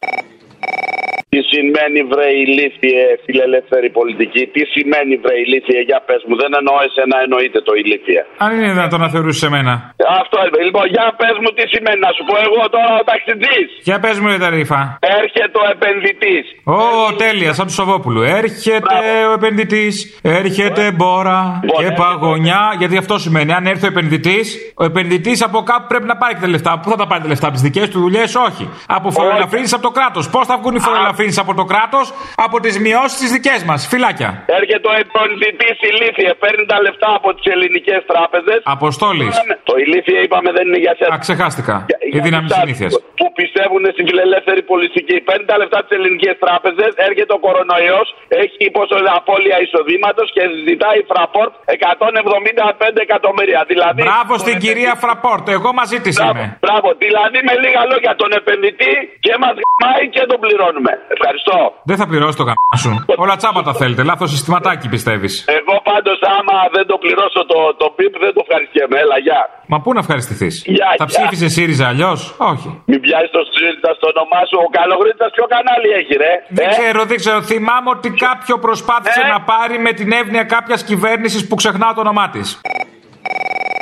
Τι σημαίνει βρε ηλίθιε φιλελεύθερη πολιτική, τι σημαίνει βρε ηλίθιε, για πες μου, δεν εννοώ εσένα, εννοείται το ηλίθιε. Αν είναι δυνατόν να θεωρούσες εμένα. Αυτό είναι. Λοιπόν, για πες μου τι σημαίνει, να σου πω εγώ τώρα ο ταξιτζής. Για πες μου, ρε τα ρήφα. Έρχεται ο επενδυτής. Ω, τέλεια, σαν του Σοβόπουλου. Έρχεται ο επενδυτής, έρχεται μπόρα και παγωνιά. Γιατί αυτό σημαίνει, αν έρθει ο επενδυτής, ο επενδυτής από κάπου πρέπει να πάρει και τα λεφτά. Πού θα τα πάρει τα λεφτά, από τις δικές του δουλειές, όχι. Από φοροελαφρύνσει από το κράτος. Πώς θα βγουν οι φοροελαφρύνσει από το κράτος, από τις μειώσεις τις δικές μας. Φυλάκια. Έρχεται ο επενδυτή ηλίθιε, παίρνει τα λεφτά από τις ελληνικές τράπεζες. Αποστόλης. Το ηλίθιε είπαμε δεν είναι για σένα. Α, ξεχάστηκα. Η δύναμη συνήθεια. Που πιστεύουν στην φιλελεύθερη πολιτική. Παίρνει τα λεφτά τη ελληνικές τράπεζες, έρχεται ο κορονοϊός, έχει πόσο απώλεια εισοδήματος και ζητάει φραπόρτ 175 εκατομμύρια. Δηλαδή, Μπράβο στην κυρία Φραπόρτ, εγώ μαζί της είμαι. Μπράβο, δηλαδή με λίγα λόγια τον επενδυτή και μας γαμάει και τον πληρώνουμε. Ευχαριστώ. Δεν θα πληρώσει το καμπά σου. Όλα τσάπα τα θέλετε. Λάθος συστηματάκι πιστεύεις. Εγώ πάντως άμα δεν το πληρώσω το, το πιπ δεν το ευχαριστιέμαι. Έλα, γεια. Μα πού να ευχαριστηθείς; Γεια, Θα γεια. ψήφιζε ΣΥΡΙΖΑ αλλιώς; Όχι. Μην πιάσεις το ΣΥΡΙΖΑ στο όνομά σου. Ο Καλογρίτσα ποιο κανάλι έχει, ρε; Δεν Ε; ξέρω, δεν ξέρω. Θυμάμαι ότι κάποιο προσπάθησε να πάρει με την εύνοια κάποιας κυβέρνησης που ξεχνά το όνομά της.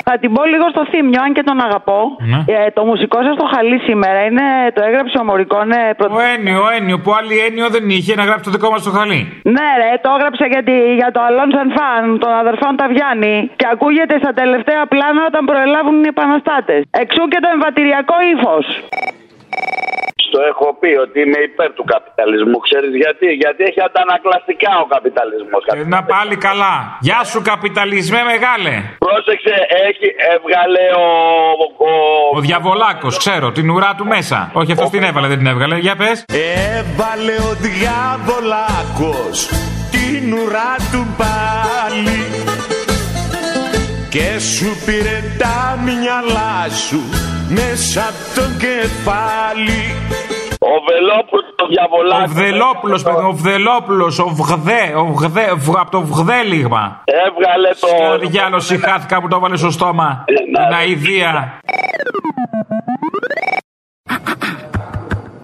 Θα την πω λίγο στο θύμιο, αν και τον αγαπώ. Ναι. Ε, το μουσικό σας το χαλί σήμερα είναι, το έγραψε ο Μωρικόνε. Προ... Ο Ένιο, ο Ένιο που άλλη Ένιο δεν είχε να γράψει το δικό μας το χαλί. Ναι, ρε, το έγραψε για, τη, για το Αλόν Σαν Φαν των αδερφών Ταβιάννη και ακούγεται στα τελευταία πλάνα όταν προελάβουν οι επαναστάτες. Εξού και το εμβατηριακό ύφος. Στο έχω πει ότι είμαι υπέρ του καπιταλισμού. Ξέρεις γιατί, γιατί έχει αντανακλαστικά ο καπιταλισμός. Ε, να πάλι καλά. Γεια σου, καπιταλισμέ μεγάλε. Πρόσεξε, έχει, έβγαλε ο. ο... Ο διαβολάκος, ξέρω, την ουρά του μέσα. Όχι, αυτός την έβαλε, δεν την έβγαλε. Για πες. Έβαλε ο διάβολάκος την ουρά του πάλι και σου πήρε τα μυαλά σου μέσα από το κεφάλι Ο Βελόπουλος, ο διαβολάκο. Ο Βδελόπουλος, παιδί, ο Βδελόπουλος, ο Βγδέ, ο Βγδέ, β- από το Βγδέλιγμα. Έβγαλε το. Στο διάλογο συχάθηκα που το έβαλε στο στόμα. Την αηδία.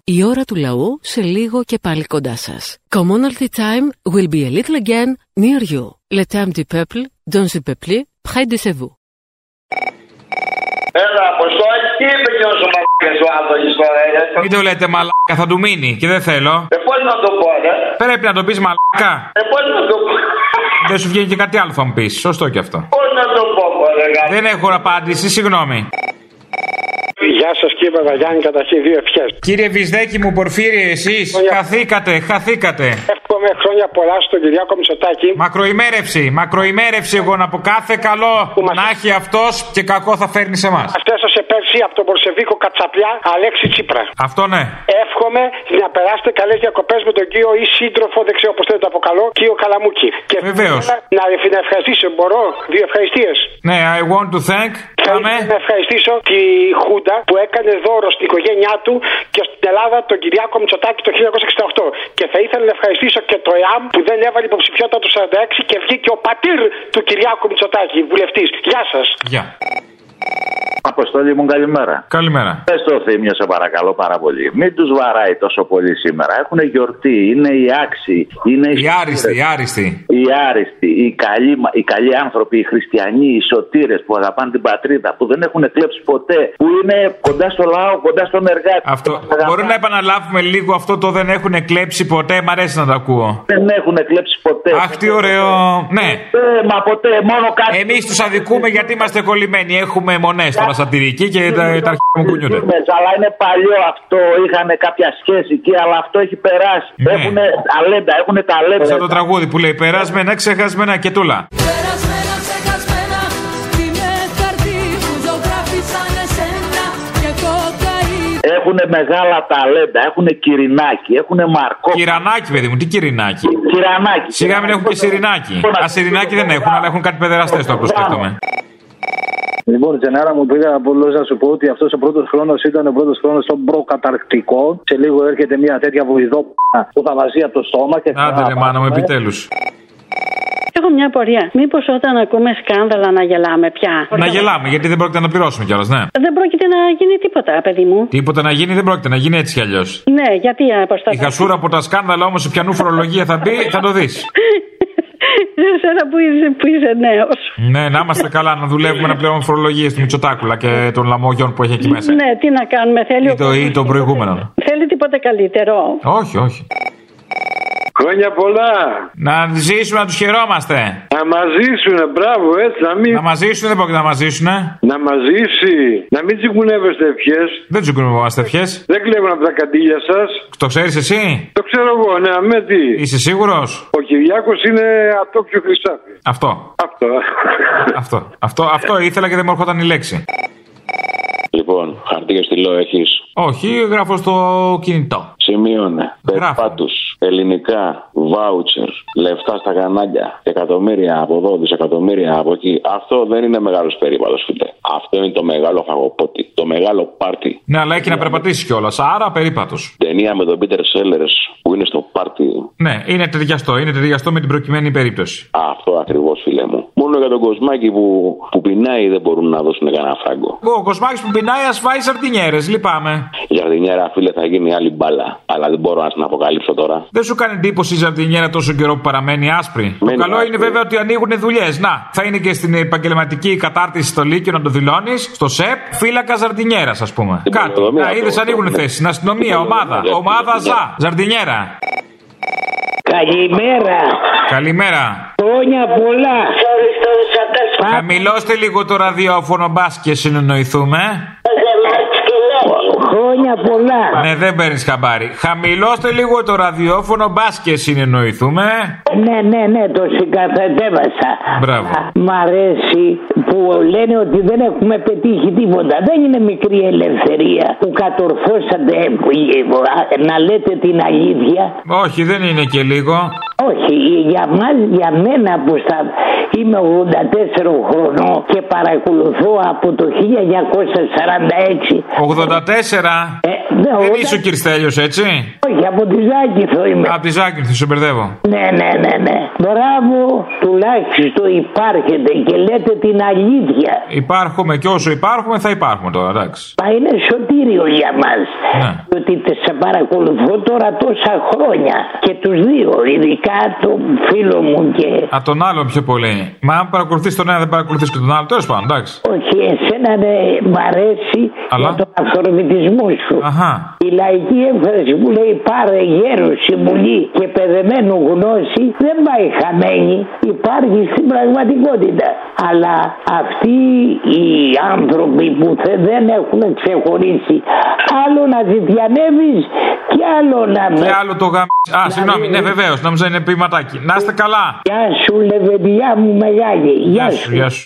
Η ώρα του λαού σε λίγο και πάλι κοντά σας. Commonalty time will be a little again near you. Le temps du peuple, dans le peuple, près de vous. Έλα, Αποστόλη, τι είπε και όσο μαλάκες ο Άδωνης τώρα, ε; Μην το λέτε μαλάκα, θα του μείνει και δεν θέλω. Ε, πώς να το πω, ρε. Πρέπει να το πεις μαλάκα. Ε, πώς να το πω; Δεν σου βγαίνει και κάτι άλλο θα μου πεις. Σωστό και αυτό. Πώς να το πω, μωρέ, γάμο. Δεν έχω απάντηση, συγγνώμη. Γεια σας κύριε Παπαγιάννη, καταρχήν δύο ευχές. Κύριε Βυσδέκη μου, Πορφύριε, εσείς χαθήκατε, χαθήκατε. Εύχομαι εύχομαι χρόνια πολλά στον Κυριάκο Μητσοτάκη. Μακροημέρευση, μακροημέρευση εγώ να πω κάθε καλό να έχει αυτός και κακό θα φέρνει σε εμά. Μα έσωσε πέρσι από τον Μπορσεβίκο Κατσαπλιά Αλέξη Τσίπρα. Αυτό ναι. Εύχομαι να περάσετε καλές διακοπές με τον κύριο ή σύντροφο, δεν ξέρω πώς θέλω να το αποκαλώ, κύριο Καλαμούκη. Και Βεβαίως. θέλω Να, να ευχαριστήσω, μπορώ, δύο ευχαριστίες. Ναι, I want to thank. Πάμε. Να ευχαριστήσω τη Χούντα που έκανε δώρο στην οικογένειά του και στην Ελλάδα τον Κυριάκο Μητσοτάκη το 1968. Και θα ήθελα να ευχαριστήσω και το ΕΑΜ που δεν έβαλε υποψηφιότητα του 46 και βγήκε ο πατήρ του Κυριάκου Μητσοτάκη, βουλευτής. Γεια σας. Γεια. Αποστόλη μου, καλημέρα. Καλημέρα. Πες το θύμιο, σε παρακαλώ πάρα πολύ. Μην τους βαράει τόσο πολύ σήμερα. Έχουν γιορτή, είναι οι άξιοι. Είναι οι, Οι άριστοι, οι άριστοι. οι άριστοι, οι καλοί, μα- οι καλοί άνθρωποι, οι χριστιανοί, οι σωτήρες που αγαπάνε την πατρίδα, που δεν έχουν κλέψει ποτέ, που είναι κοντά στο λαό, κοντά στον εργάτη. Αυτό. Μπορεί να επαναλάβουμε λίγο αυτό το δεν έχουν κλέψει ποτέ, μ' αρέσει να το ακούω. Δεν έχουν κλέψει ποτέ. Αχ, τι ωραίο. Ναι. Ε, μα ποτέ, μόνο κάτι. Εμείς τους αδικούμε γιατί είμαστε κολλημένοι. Έχουμε μονές τώρα σατυρική και τα, τα αρχαία μου κουνιούνται. Μέσα, αλλά είναι παλιό αυτό. Είχαν κάποια σχέση εκεί, αλλά αυτό έχει περάσει. Ναι. Έχουν ταλέντα, έχουν ταλέντα. Σαν το τραγούδι που λέει Περάσμενα, ξεχασμένα και τούλα. Περασμένα, ξεχασμένα Είναι χαρτί που ζωγράφισαν εσένα Και κοκαίνη Έχουν μεγάλα ταλέντα, έχουν κυρινάκι, έχουν μαρκό. Κυρανάκι, παιδί μου, τι κυρινάκι; Κυρανάκι. Σιγά μην έχουν και σιρινάκι. Α, σιρινάκι δεν έχουν, αλλά έχουν κάτι παιδεραστές τώρα που σκέφτομαι. Λοιπόν, Τζενάρα μου πήγα απλώ να σου πω ότι αυτός ο πρώτος χρόνος ήταν ο πρώτος χρόνος των προκαταρκτικών. Σε λίγο έρχεται μια τέτοια βοηδό που θα βαζεί από το στόμα και θα. Άντε ρε μάνα μου, επιτέλους. Έχω μια απορία. Μήπως όταν ακούμε σκάνδαλα να γελάμε πια; Να γελάμε, γιατί δεν πρόκειται να πληρώσουμε κιόλας, ναι. Δεν πρόκειται να γίνει τίποτα, παιδί μου. Τίποτα να γίνει δεν πρόκειται να γίνει έτσι κι αλλιώς. Ναι, γιατί Η αποσταθώ. χασούρα από τα σκάνδαλα όμως, σε πιανού φορολογία θα μπει, θα το δεις. Εσένα που είσαι, που είσαι νέος. Ναι, να είμαστε καλά, να δουλεύουμε να πληρώνουμε φορολογίες του Μητσοτάκουλα και των λαμόγιων που έχει εκεί μέσα. Ναι, τι να κάνουμε, θέλει. Ή, ο το, ή των προηγούμενων. Θέλει τίποτε καλύτερο. Όχι, όχι. Χρόνια πολλά. Να ζήσουμε να τους χαιρόμαστε. Να μαζίσουνε, μπράβο, έτσι, να μην. Να μαζίσουν δεν πρόκειται να μαζίσουν. Να μαζίσει. Να μην τσιγκουνεύεστε ευχές. Δεν τσιγκουνευόμαστε ευχές. Δεν κλέβουν από τα καντήλια σας. Το ξέρεις εσύ; Το ξέρω εγώ, ναι, με τι. Είσαι σίγουρος; Ο Κυριάκος είναι ατόφιο χρυσάφι. Αυτό. Αυτό. Αυτό. Αυτό, αυτό ήθελα και δεν μου έρχονταν η λέξη. Λοιπόν, χαρτί και στυλό έχεις; Όχι, γράφω στο κινητό. Σημείωνε. Περπάτου, ελληνικά, βάουτσερ, λεφτά στα κανάλια, εκατομμύρια από εδώ, δισεκατομμύρια από εκεί. Αυτό δεν είναι μεγάλος περίπατο, φίλε. Αυτό είναι το μεγάλο φαγοπότη, το μεγάλο πάρτι. Ναι, αλλά έχει να περπατήσει κιόλας. Άρα περίπατος. Ταινία με τον Πίτερ Σέλερ που είναι στο πάρτι. Ναι, είναι ταιριαστό. Είναι ταιριαστό με την προκειμένη περίπτωση. Αυτό ακριβώς, φίλε μου. Μόνο για τον κοσμάκι που, που πεινάει δεν μπορούν να δώσουν κανένα φράγκο. Ο κοσμάκι που πεινάει ας φάει σαρτινιέρε, λυπάμαι. Η Ζαρδινιέρα, φίλε, θα γίνει άλλη μπάλα. Αλλά δεν μπορώ να την αποκαλύψω τώρα. Δεν σου κάνει εντύπωση η ζαρτινιέρα τόσο καιρό που παραμένει άσπρη; Μένει το καλό άσπρη. είναι βέβαια ότι ανοίγουν δουλειές. Να, θα είναι και στην επαγγελματική κατάρτιση στο Λύκειο να το δηλώνεις, στο ΣΕΠ, φύλακα ζαρτινιέρα, ας πούμε. Κάτι. πολεοδομία Να αυτό, είδες αυτό, ανοίγουν ναι. θέσεις. Στην αστυνομία, Στην ομάδα. πολεοδομία, Ομάδα στην ΖΑ. Ζαρτινιέρα. Καλημέρα. Καλημέρα. Χρόνια πολλά. Χαμηλώστε λίγο το ραδιόφωνο, μπας και συνεννοηθούμε. Χρόνια πολλά. Ναι, δεν παίρνεις χαμπάρι. Χαμηλώστε λίγο το ραδιόφωνο, μπας και συνεννοηθούμε. Ναι, ναι, ναι, το συγκαθετέβασα. Μπράβο. Μ' αρέσει που λένε ότι δεν έχουμε πετύχει τίποτα. Δεν είναι μικρή ελευθερία που κατορθώσατε ε, να λέτε την αλήθεια. Όχι, δεν είναι και λίγο. Όχι, για μας, για μένα που στα... είμαι 84 χρονών και παρακολουθώ από το 1946. 84. Ναι, δεν όταν- είσαι ο Κυριστέλιος, έτσι; Όχι, από τη Ζάκηθο είμαι. Από τη Ζάκυνθο, σε μπερδεύω. Ναι, ναι, ναι, ναι. Μπράβο, τουλάχιστον υπάρχετε και λέτε την αλήθεια. Υπάρχουμε και όσο υπάρχουμε θα υπάρχουμε τώρα, εντάξει. Μα είναι σωτήριο για μας. Ναι. Ότι τε- σε παρακολουθώ τώρα τόσα χρόνια. Και τους δύο, ειδικά τον φίλο μου και... Α, τον άλλον πιο πολύ. Μα αν παρακολουθείς τον ένα, δεν παρακολουθείς και τον άλλο. Τέλος πάντων, εντάξει. Όχι, εσένα ναι, μ' αρέσει Αλλά; για τον αυθορμητισμό σου. Αχα. Η λαϊκή έμφραση που λέει πάρε γέρο συμβουλή και παιδεμένου γνώση δεν πάει χαμένη. Υπάρχει στην πραγματικότητα. Αλλά αυτοί οι άνθρωποι που θε- δεν έχουν ξεχωρίσει άλλο να ζητιανεύεις και Τι άλλο να με. Τι άλλο το γαμ... Α, συγγνώμη, ναι, βεβαίως, νόμιζα είναι ποιηματάκι. Να είστε καλά. Γεια σου, λεβεντιά μου μεγάλη. Γεια σου. Γεια σου.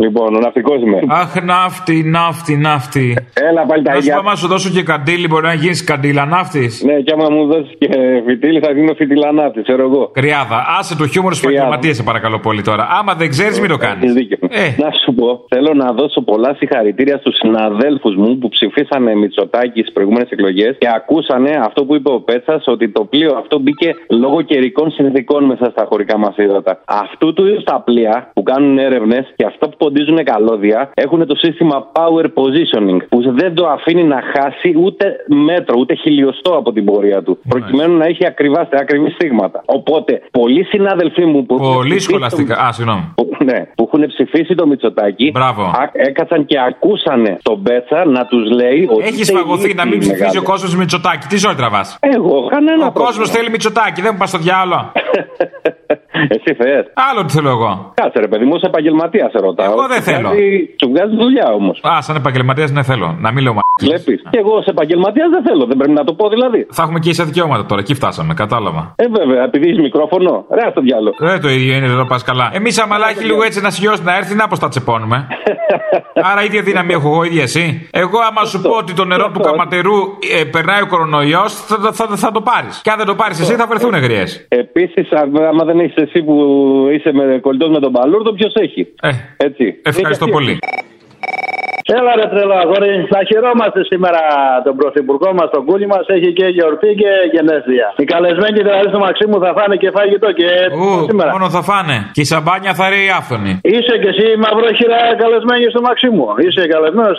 Λοιπόν, ο ναυτικός είμαι. Αχ, ναύτη, ναύτη, ναύτη. Έλα πάλι τα Να σου ίδια. πω, άμα σου δώσω και καντήλι, μπορεί να γίνεις καντήλα ναύτης. Ναι, και άμα μου δώσεις και φιτίλι, θα γίνω φιτιλανάτη, ξέρω εγώ. Κρυάδα, άσε το χιούμορ στους επαγγελματίες, σε παρακαλώ πολύ τώρα. Άμα δεν ξέρεις, μην το κάνεις. Έχεις δίκιο. Να σου πω, θέλω να δώσω πολλά συγχαρητήρια στους συναδέλφους μου που ψηφίσανε Μητσοτάκη στις προηγούμενες εκλογές και ακούσανε αυτό που είπε ο Πέτσας, ότι το πλοίο αυτό μπήκε λόγω καιρικών συνθηκών μέσα στα χωρικά μας ύδατα. Αυτού του είδους τα πλοία που κάνουν έρευνες και αυτά που ποντίζουν καλώδια έχουν το σύστημα power positioning που δεν το αφήνει να χάσει ούτε μέτρο, ούτε χιλιοστό από την πορεία του. Προκειμένου να έχει ακριβά, ακριβή στίγματα. Οπότε, πολλοί συνάδελφοί μου που. Πολύ σχολαστικά. Α, συγγνώμη. που, ναι, που έχουν ψηφίσει το Μητσοτάκι. Μπράβο. α- έκατσαν και ακούσανε τον Μπέτσα να τους λέει ότι. Έχει είστε φαγωθεί ηλίθιοι να μην ψηφίζει μεγάλοι. ο κόσμος Μητσοτάκη. Τι ζωή τραβάς; Εγώ, κανένα Ο κόσμος θέλει Μητσοτάκη, δεν μου πας στο διάλογο. Εσύ θες. Άλλο τι θέλω εγώ. Κάτσε ρε παιδί μου, ως επαγγελματίας σε ρωτάω. Εγώ δεν Σου θέλω. βγάζει- Σου βγάζει δουλειά όμως. Α, σαν επαγγελματίας δεν θέλω. Να μην λέω μα. Βλέπεις. Και εγώ ως επαγγελματίας δεν θέλω, δεν πρέπει να το πω δηλαδή. Θα έχουμε και ίσα δικαιώματα τώρα, εκεί φτάσαμε, κατάλαβα. Ε, βέβαια, επειδή έχεις μικρόφωνο. Ρε, στο διάλογο. Δεν το ίδιο είναι, δεν το πας καλά. Εμείς αμαλάκι λίγο έτσι να σιώσει να έρθει, να πώ τα τσεπώνουμε. Άρα ίδια δύναμη έχω εγώ, ίδια εσύ. Εγώ, άμα σου πω ότι το νερό του καματερού ε, περνάει ο κορονοϊός, θα, θα, θα, θα το πάρεις. Και αν δεν το πάρεις εσύ, θα βρεθούν γριές. Επίσης, άμα δεν έχεις εσύ που είσαι με κολλητός με τον Παλούρδο, ποιος έχει; Ε, Έτσι. Ευχαριστώ Είναι και πολύ. Έλα ρε τρελό αγόρι, να χαιρόμαστε σήμερα τον πρωθυπουργό μας, τον κούλι μας, έχει και γιορτή και γενέθλια. Οι καλεσμένοι δηλαδή στο Μαξίμου θα φάνε και φαγητό και Ου, σήμερα. μόνο θα φάνε. Και η σαμπάνια θα ρέει άφθονη. Είσαι και εσύ μαυρόχειρα καλεσμένη στο Μαξίμου. Είσαι καλεσμένος,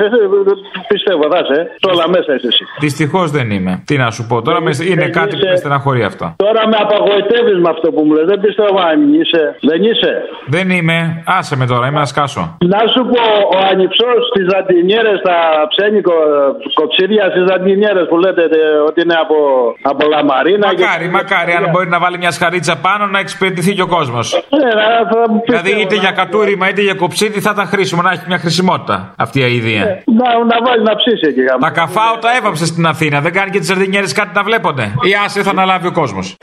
πιστεύω θα είσαι. Σε όλα μέσα είσαι εσύ. Δυστυχώς δεν είμαι. Τι να σου πω τώρα, με- είναι κάτι που με στεναχωρεί αυτό. Τώρα με απαγοητεύει με αυτό που μου λες. Δεν πιστεύω αν είσαι. Δεν είσαι. Δεν είμαι. Άσε με τώρα, είμαι ένας σκάσο. Να σου πω, ο ανυψός στι ζαντινιέρε, τα ψένικο κοψίδια στις ζαντινιέρε που λέτε ε, ότι είναι από, από λαμαρίνα. Μακάρι, μακάρι, αν μπορεί να βάλει μια σχαρίτσα πάνω να εξυπηρετηθεί και ο κόσμος. Ναι, να, θα Δηλαδή είτε για κατούριμα είτε για κοψίδι θα ήταν χρήσιμο να έχει μια χρησιμότητα αυτή η αηδία. να, να βάλει να ψήσει εκεί. γάμο. Τα καφάω τα έβαψε στην Αθήνα. Δεν κάνει και τις σαρδινιέρε κάτι να βλέπονται. Ή άσε θα αναλάβει ο κόσμος.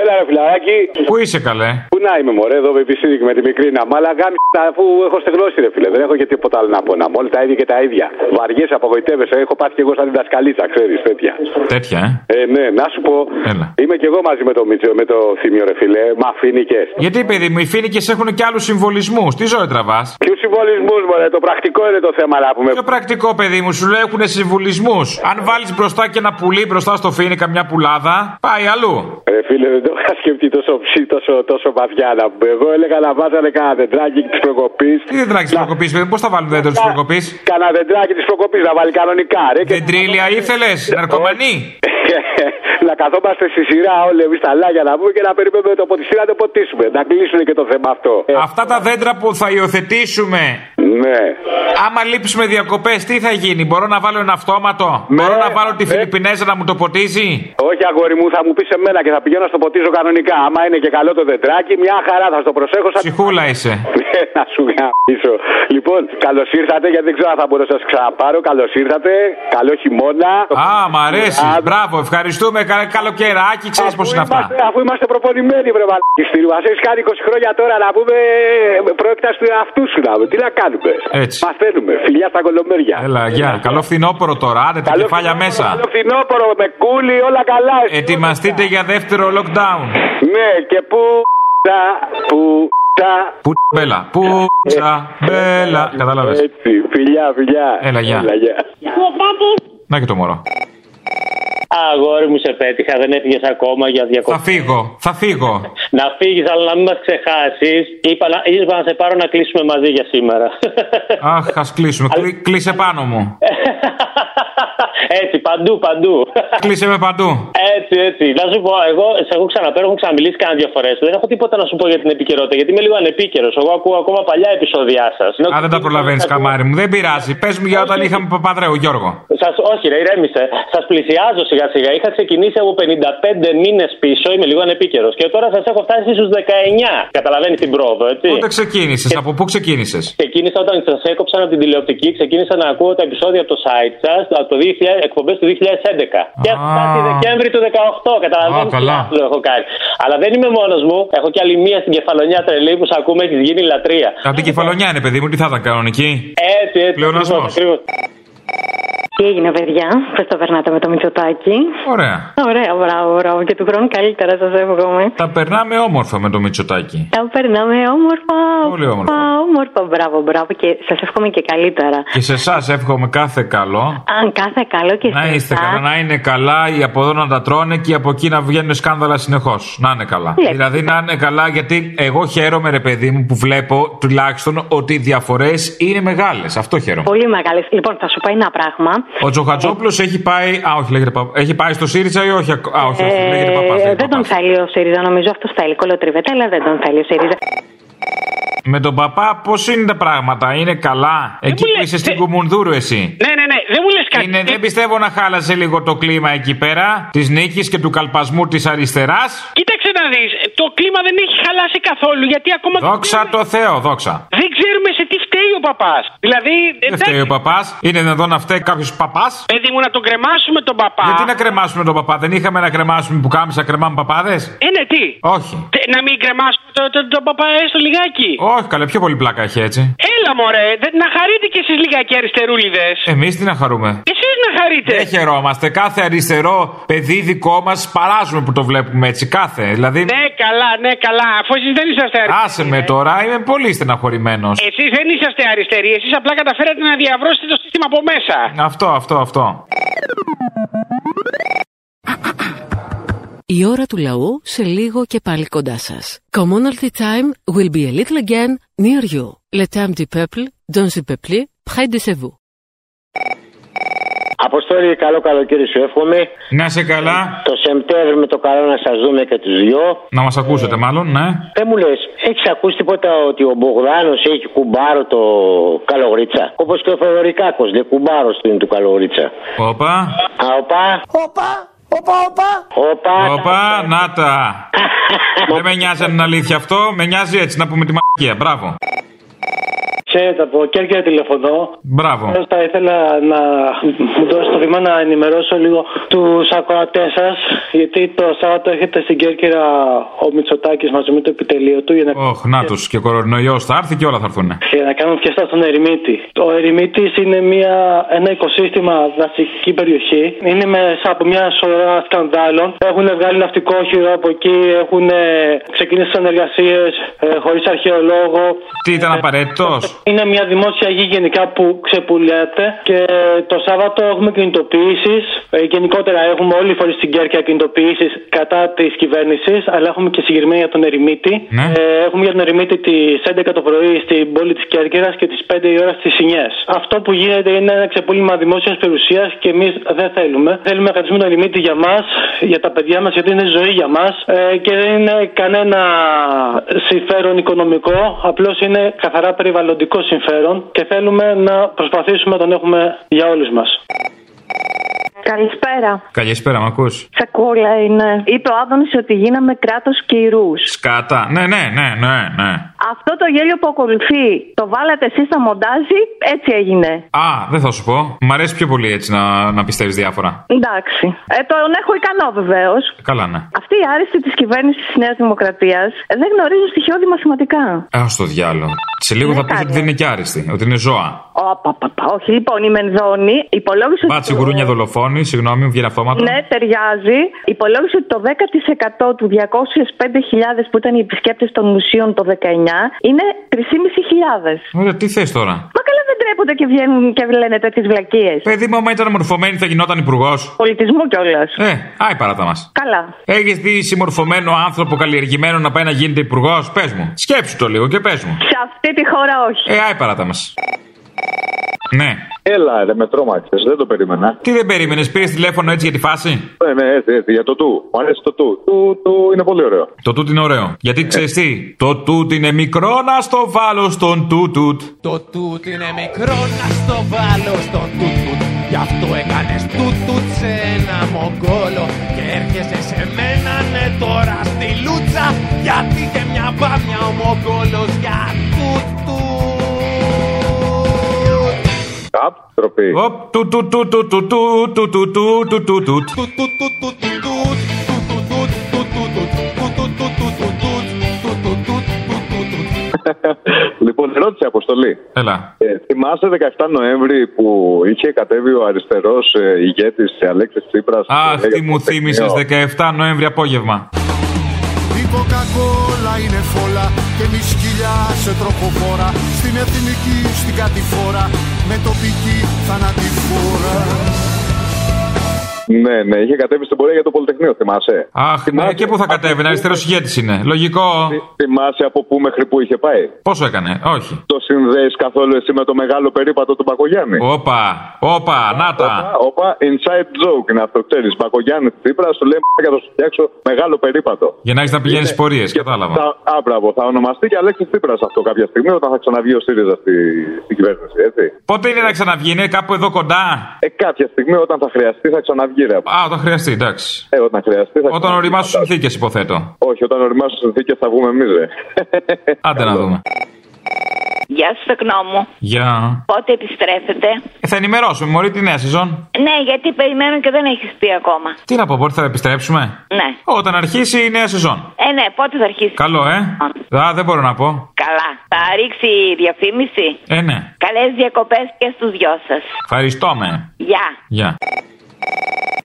Έλα ρε φιλαράκι. Πού είσαι καλέ; Πού να είμαι, μωρέ, εδώ με επιστήμη με τη μικρή να μ' αλλά γάμι αφού έχω στεγνώσει, ρε φίλε. Δεν έχω και τίποτα άλλο να πω. Να μόλι τα ίδια και τα ίδια. Βαριέ, απογοητεύεσαι. Έχω πάθει κι εγώ σαν διδασκαλίτσα, ξέρεις τέτοια. Τέτοια, ε; Ε, ναι, να σου πω. Έλα. Είμαι κι εγώ μαζί με το Μίτσο, με το Θήμιο, ρε φίλε. Μα φίνικε. Γιατί παιδί μου, οι φίνικε έχουν και άλλους συμβολισμούς. Τι ζωή τραβάς; Ποιους συμβολισμούς, μωρέ, το πρακτικό είναι το θέμα να πούμε. Πιο πρακτικό παιδί μου, σου λέω έχουν συμβολισμούς. Αν βάλεις μπροστά και ένα πουλί μπροστά στο φίνικα μια πουλάδα, πάει αλλού. Ρε φίλε, δεν το είχα σκεφτεί τόσο ψή, τόσο, τόσο βαθιά να πούμε. Εγώ έλεγα να βάζανε κανένα δεντράκι της προκοπής. Τι δεν τράξει τη προκοπής, παιδί μου, πώς θα βάλουν δέντρο της προκοπής; Κανένα δεντράκι της προκοπής να βάλει κανονικά, ρε. Και... Δεντρίλια ήθελες, ναρκωμανή; να καθόμαστε στη σειρά όλοι εμείς τα λάγια να πούμε και να περιμένουμε το ποτιστή να το ποτίσουμε. Να κλείσουν και το θέμα αυτό. Αυτά τα δέντρα που θα υιοθετήσουμε. Ναι. Άμα λείψουμε διακοπές, τι θα γίνει, μπορώ να βάλω ένα αυτόματο; Μπορώ να βάλω τη Φιλιππινέζα να μου το ποτίζει; Όχι, αγόρι μου, θα μου πεις εμένα και θα πηγαίνω στο ποτίζω κανονικά. Άμα είναι και καλό το δεντράκι, μια χαρά θα στο προσέχω. Σαν... Ψυχούλα είσαι. Ναι, να σου γαμίσω. Λοιπόν, καλώς ήρθατε, γιατί δεν ξέρω αν θα μπορώ να σας ξαναπάρω. Καλώς ήρθατε. Καλό χειμώνα. Α, μ' αρέσει. Μπράβο, ευχαριστούμε. Κα- Καλοκαιράκι, ξέρεις πώς είναι αυτά. Είμαστε, αφού είμαστε προπονημένοι, βρε μαλάκι στη Μα έχεις κάνει 20 χρόνια τώρα να πούμε πρόκειται του εαυτού σου να πούμε. Τι να κάνουμε; Έτσι. Μαθαίνουμε. Φιλιά στα κολομέρια. Έλα, γεια. Καλό φθινόπωρο τώρα. Άντε τα κεφάλια μέσα. Καλό φθινόπωρο με κούλι, όλα καλά. Ετοιμαστείτε για δεύτερο lockdown. Ναι, και πού. Τα, που. Τα. Πού μπέλα. Πού μπέλα. Κατάλαβες. Έτσι, φιλιά, φιλιά. Έλα, γεια. Έλα, γεια. Να και το μωρό. Αγόρι μου σε πέτυχα, δεν έφυγες ακόμα για διακοπή. Θα φύγω, θα φύγω. Να φύγεις, αλλά να μην μας ξεχάσεις. Είπα, να- είπα να σε πάρω να κλείσουμε μαζί για σήμερα. Αχ, ας κλείσουμε. Κλεί- Κλείσε πάνω μου. Έτσι, παντού, παντού. Κλείσε με παντού. Έτσι, έτσι. Να σου πω, εγώ σε έχω ξαναπέρω, έχω ξαναμιλήσει κάνα δύο φορές. Δεν έχω τίποτα να σου πω για την επικαιρότητα, γιατί είμαι λίγο ανεπίκαιρος. Εγώ ακούω ακόμα παλιά επεισόδια σας. Α, δεν τα προλαβαίνεις, καμάρι μου. Δεν πειράζει. Πες μου για όταν είχαμε Παπαδρέου, Γιώργο. Σας, όχι, ρε, ηρέμησε. Σας πλησιάζω σιγά σιγά. Είχα ξεκινήσει από 55 μήνες πίσω, είμαι λίγο ανεπίκαιρος. Και τώρα σας έχω φτάσει στους 19. Καταλαβαίνεις την πρόοδο, έτσι. Πότε ξεκίνησες, από πού ξεκίνησες; Ξεκίνησα όταν σας έκοψαν από την τηλεοπτική, ξεκίνησα να ακούω τα επεισόδια από το site σας από το εκπομπές του 2011. Και έχω φτάσει Δεκέμβρη του 18. Καταλαβαίνω. Α, καλά. το έχω κάνει. Αλλά δεν είμαι μόνος μου. Έχω κι άλλη μία στην κεφαλονιά τρελή που σε ακούμε, έχει γίνει λατρεία. Από την κεφαλονιά είναι, παιδί μου, τι θα ήταν κανονική; Έτσι, έτσι. Πλεονασμός. Ακριβώς, ακριβώς. Τι έγινε, παιδιά, πώς το περνάτε με το Μητσοτάκι. Ωραία. Ωραία, μπράβο, μπράβο. Και του χρόνου καλύτερα, σας εύχομαι. Τα περνάμε όμορφα με το Μητσοτάκι. Τα περνάμε όμορφα. Πολύ όμορφα. Α, Όμορφα, μπράβο, μπράβο. Και σας εύχομαι και καλύτερα. Και σε εσάς εύχομαι κάθε καλό. Αν κάθε καλό και Να σε είστε εσάς. καλά, να είναι καλά, οι από εδώ να τα τρώνε και οι από εκεί να βγαίνουν σκάνδαλα συνεχώς. Να είναι καλά. Ναι. Δηλαδή να είναι καλά, γιατί εγώ χαίρομαι, ρε παιδί μου, που βλέπω τουλάχιστον ότι οι διαφορές είναι μεγάλες. Αυτό χαίρομαι. Πολύ μεγάλες. Λοιπόν, θα σου πω ένα πράγμα. Ο Τζοχατζόπουλος έχει πάει. Α, όχι, λέγεται Παπα. Έχει πάει στο ΣΥΡΙΖΑ ή όχι. ακ- Α, όχι, όχι λέγεται Παπάς. Ε, δεν τον θέλει ο ΣΥΡΙΖΑ, νομίζω αυτός θέλει. Κολοτριβέτα, αλλά δεν τον θέλει ο ΣΥΡΙΖΑ. Με τον παπά, πώς είναι τα πράγματα, είναι καλά; Εκεί που είσαι στην Κουμουνδούρου, εσύ. Ναι, ναι, ναι, δεν μου λες κάτι. Είναι, δεν πιστεύω να χάλασε λίγο το κλίμα εκεί πέρα της νίκης και του καλπασμού της αριστεράς. Κοίταξε να δεις. Το κλίμα δεν έχει χαλάσει καθόλου γιατί ακόμα. Δόξα τω Θεώ, δόξα. Δεν ξέρουμε σε τι φταίει ο παπάς. Δηλαδή. Δεν φταίει ο παπάς. Είναι εδώ να φταίει κάποιος παπάς; Παιδί μου, να τον κρεμάσουμε τον παπά. Γιατί να κρεμάσουμε τον παπά, δεν είχαμε να κρεμάσουμε που κάμισα κρεμάμε παπάδες; Ε, ναι, τι; Όχι. Τε- Να μην κρεμάσουμε τον το, το παπά έστω λιγάκι. Όχι, καλέ, πιο πολύ πλάκα έχει έτσι. Έλα, μωρέ, δεν- να χαρείτε κι εσείς λιγάκι αριστερούλιδες. Εμείς τι να χαρούμε; Εσείς να χαρείτε. Δεν χαιρόμαστε. Κάθε αριστερό παιδί δικό μας παράζουμε που το βλέπουμε έτσι. Κάθε. Δηλαδή. Ναι, καλά, ναι, καλά. Αφού εσείς δεν είσαστε αριστεροί. Άσε με τώρα, είμαι πολύ στεναχωρημένος. Εσείς δεν είσαστε αριστεροί. Εσείς απλά καταφέρατε να διαβρώσετε το σύστημα από μέσα. Αυτό, αυτό, αυτό. Η ώρα του λαού σε λίγο και πάλι κοντά σας. Commonalty time will be a little again near you. Le temps du peuple, dans le peuple, près de chez vous. Αποστόλη, καλό καλοκαίρι σου εύχομαι. Να σε καλά. Το Σεπτέμβρη με το καλό να σας δούμε και τους δυο. Να μας ακούσετε, μάλλον, ναι. Δεν μου λες, έχεις ακούσει τίποτα ότι ο Μπογδάνος έχει κουμπάρο το καλογρίτσα; Όπως και ο Φεδωρικάκο, λέει κουμπάρο του είναι του καλογρίτσα. Όπα. Α, οπα. Όπα, όπα, όπα. Όπα. Όπα, να τα. Δεν με νοιάζει αν είναι αλήθεια αυτό, με νοιάζει έτσι να πούμε τη μαγεία. Μπράβο. Ξέρετε, από Κέρκυρα τηλεφωνώ. Μπράβο. Ε, Θα ήθελα να μου δώσετε το βήμα να ενημερώσω λίγο τους ακροατές σας. Γιατί το Σάββατο έχετε στην Κέρκυρα ο Μητσοτάκης μαζί με το επιτελείο του για να, Ωχ, να τους και ο κορονοϊός θα έρθει και όλα θα έρθουν. για να κάνουν φιέστα στον Ερημίτη. Ο Ερημίτης είναι μια, ένα οικοσύστημα δασική περιοχή. Είναι μέσα από μια σωρά σκανδάλων. Έχουν βγάλει ναυτικό όχυρο από εκεί, έχουν ε, ξεκινήσει συνεργασίε ε, χωρίς αρχαιολόγο. Τι ήταν απαραίτητος; Είναι μια δημόσια γη γενικά που ξεπουλιέται και το Σάββατο έχουμε κινητοποιήσεις. γενικότερα έχουμε όλοι οι φορεί στην Κέρκυρα κινητοποιήσεις κατά της κυβέρνησης, αλλά έχουμε και συγκεκριμένα για τον Ερημίτη. Ναι. Ε, έχουμε για τον Ερημίτη τις 11 το πρωί στην πόλη της Κέρκυρας και τις 5 η ώρα στις Σινιές. Αυτό που γίνεται είναι ένα ξεπούλημα δημόσιας περιουσίας και εμείς δεν θέλουμε. Θέλουμε να κρατήσουμε τον Ερημίτη για μας, για τα παιδιά μας, γιατί είναι ζωή για μας ε, και δεν είναι κανένα συμφέρον οικονομικό. Απλώς είναι καθαρά περιβαλλοντικό συμφέρον και θέλουμε να προσπαθήσουμε να τον έχουμε για όλους μας. Καλησπέρα. Καλησπέρα, μ' ακούς; Σακούλα είναι. Είπε ο Άδωνης ότι γίναμε κράτος κυρούς. Σκάτα. Ναι, ναι, ναι, ναι, ναι. Αυτό το γέλιο που ακολουθεί, το βάλατε εσείς στα μοντάζι, έτσι έγινε. Α, δεν θα σου πω. Μ' αρέσει πιο πολύ έτσι να, να πιστεύεις διάφορα. Εντάξει. Ε, τον έχω ικανό βεβαίως. Καλά, ναι. Αυτή η άριστη της κυβέρνησης της Νέας Δημοκρατίας δεν γνωρίζει στοιχειώδη μαθηματικά. Α το διάλογο. Σε λίγο θα πεις ότι δεν είναι και άριστη, ότι είναι ζώα. Όπα, πα, πα. Όχι, λοιπόν, η Μενδώνη υπολόγισε. Μπάτσι γουρούνια δολοφόνη, συγγνώμη, μου βγαίνει αυτόματα. Ναι, ταιριάζει. Υπολόγισε ότι το 10% του 205.000 που ήταν οι επισκέπτες των μουσείων το 19 είναι 3.500. Ωραία, τι θες τώρα; Μα καλά δεν τρέπονται και βγαίνουν και λένε τέτοιες βλακίες. Παιδί μου, άμα ήταν μορφωμένη θα γινόταν υπουργός. Πολιτισμού κιόλας. Ε, άι παράτα μας. Καλά. Έχεις δει συμμορφωμένο άνθρωπο καλλιεργημένο να πάει να γίνεται υπουργός, πες μου. Σκέψου το λίγο και πες μου. Σε αυτή τη χώρα όχι. Ε, άι παράτα μας. Ναι. Έλα, ρε, με τρόμαξες, δεν το περίμενα. Τι δεν περίμενες, πήρες τηλέφωνο έτσι για τη φάση; Ναι, ναι, έτσι, έτσι, για το του. Μου αρέσει το του. Του, του είναι πολύ ωραίο. Το τούτ είναι ωραίο. Γιατί ξέρεις τι, το τούτ είναι μικρό να στο βάλω στον τούτουτ. Το τούτ είναι μικρό να στο βάλω στον τούτουτ Γι' αυτό έκανες τούτουτ σε ένα μογκόλο Και έρχεσαι σε μένα ναι τώρα στη λούτσα Γιατί και μια μπάμια ο μογκόλος για Απ, τροπή. Οπ, του του του του του του του του του του του του. λοιπόν, ερώτηση αποστολή. Έλα. Ε, θυμάσαι 17 Νοέμβρη που είχε κατέβει ο αριστερό ε, ηγέτη Αλέξη Τσίπρα. Αχ, τι μου θύμισε 17 Νοέμβρη απόγευμα. Η κοκακόλα είναι φόλα και μη σκυλιά σε τροχοφόρα. Στην εθνική, στην κατηφόρα με τοπική θανατηφόρα Ναι, ναι, είχε κατέβει στην πορεία για το Πολυτεχνείο, θυμάσαι. Αχ, ναι, και πού θα κατέβει, αριστερό ηγέτη είναι. Λογικό. Θυμάσαι από πού μέχρι πού είχε πάει; Πόσο έκανε, όχι. Το συνδέεις καθόλου εσύ με το μεγάλο περίπατο του Μπακογιάννη; Όπα, όπα, να τα. Όπα, όπα, inside joke είναι αυτό, ξέρεις. Μπακογιάννη Τσίπρα σου λέει για να σου φτιάξω μεγάλο περίπατο. Για να έχεις να πηγαίνεις πορείες, κατάλαβα. Θα, α, μπράβο, θα ονομαστεί και Αλέξης Τσίπρας αυτό κάποια στιγμή όταν θα ξαναβγεί ο ΣΥΡΙΖΑ στη, στην κυβέρνηση, έτσι. Πότε είναι να ξαναβγεί, είναι κάπου εδώ κοντά; Ε, κάποια στιγμή όταν θα χρειαστεί θα ξαναβγεί, ρε. Α, όταν χρειαστεί, εντάξει. Ε, όταν χρειαστεί θα Όταν οριμάσουν συνθήκες, υποθέτω. Όχι, όταν οριμάσουν συνθήκες θα βγούμε εμείς, ρε. Άντε να δούμε. Γεια σου, τεκνό μου. Γεια. Πότε επιστρέφετε; Ε, θα ενημερώσουμε, Μωρή, τη νέα σεζόν. Ναι, γιατί περιμένω και δεν έχεις πει ακόμα. Τι να πω, πότε θα επιστρέψουμε; Ναι. Όταν αρχίσει η νέα σεζόν. Ε, ναι, πότε θα αρχίσει. Καλό, ε. Α, δεν μπορώ να πω. Καλά. Θα ρίξει διαφήμιση. Ε, ναι. Καλές διακοπές και στους δυο σας. Ευχαριστώ με. Γεια. Γεια.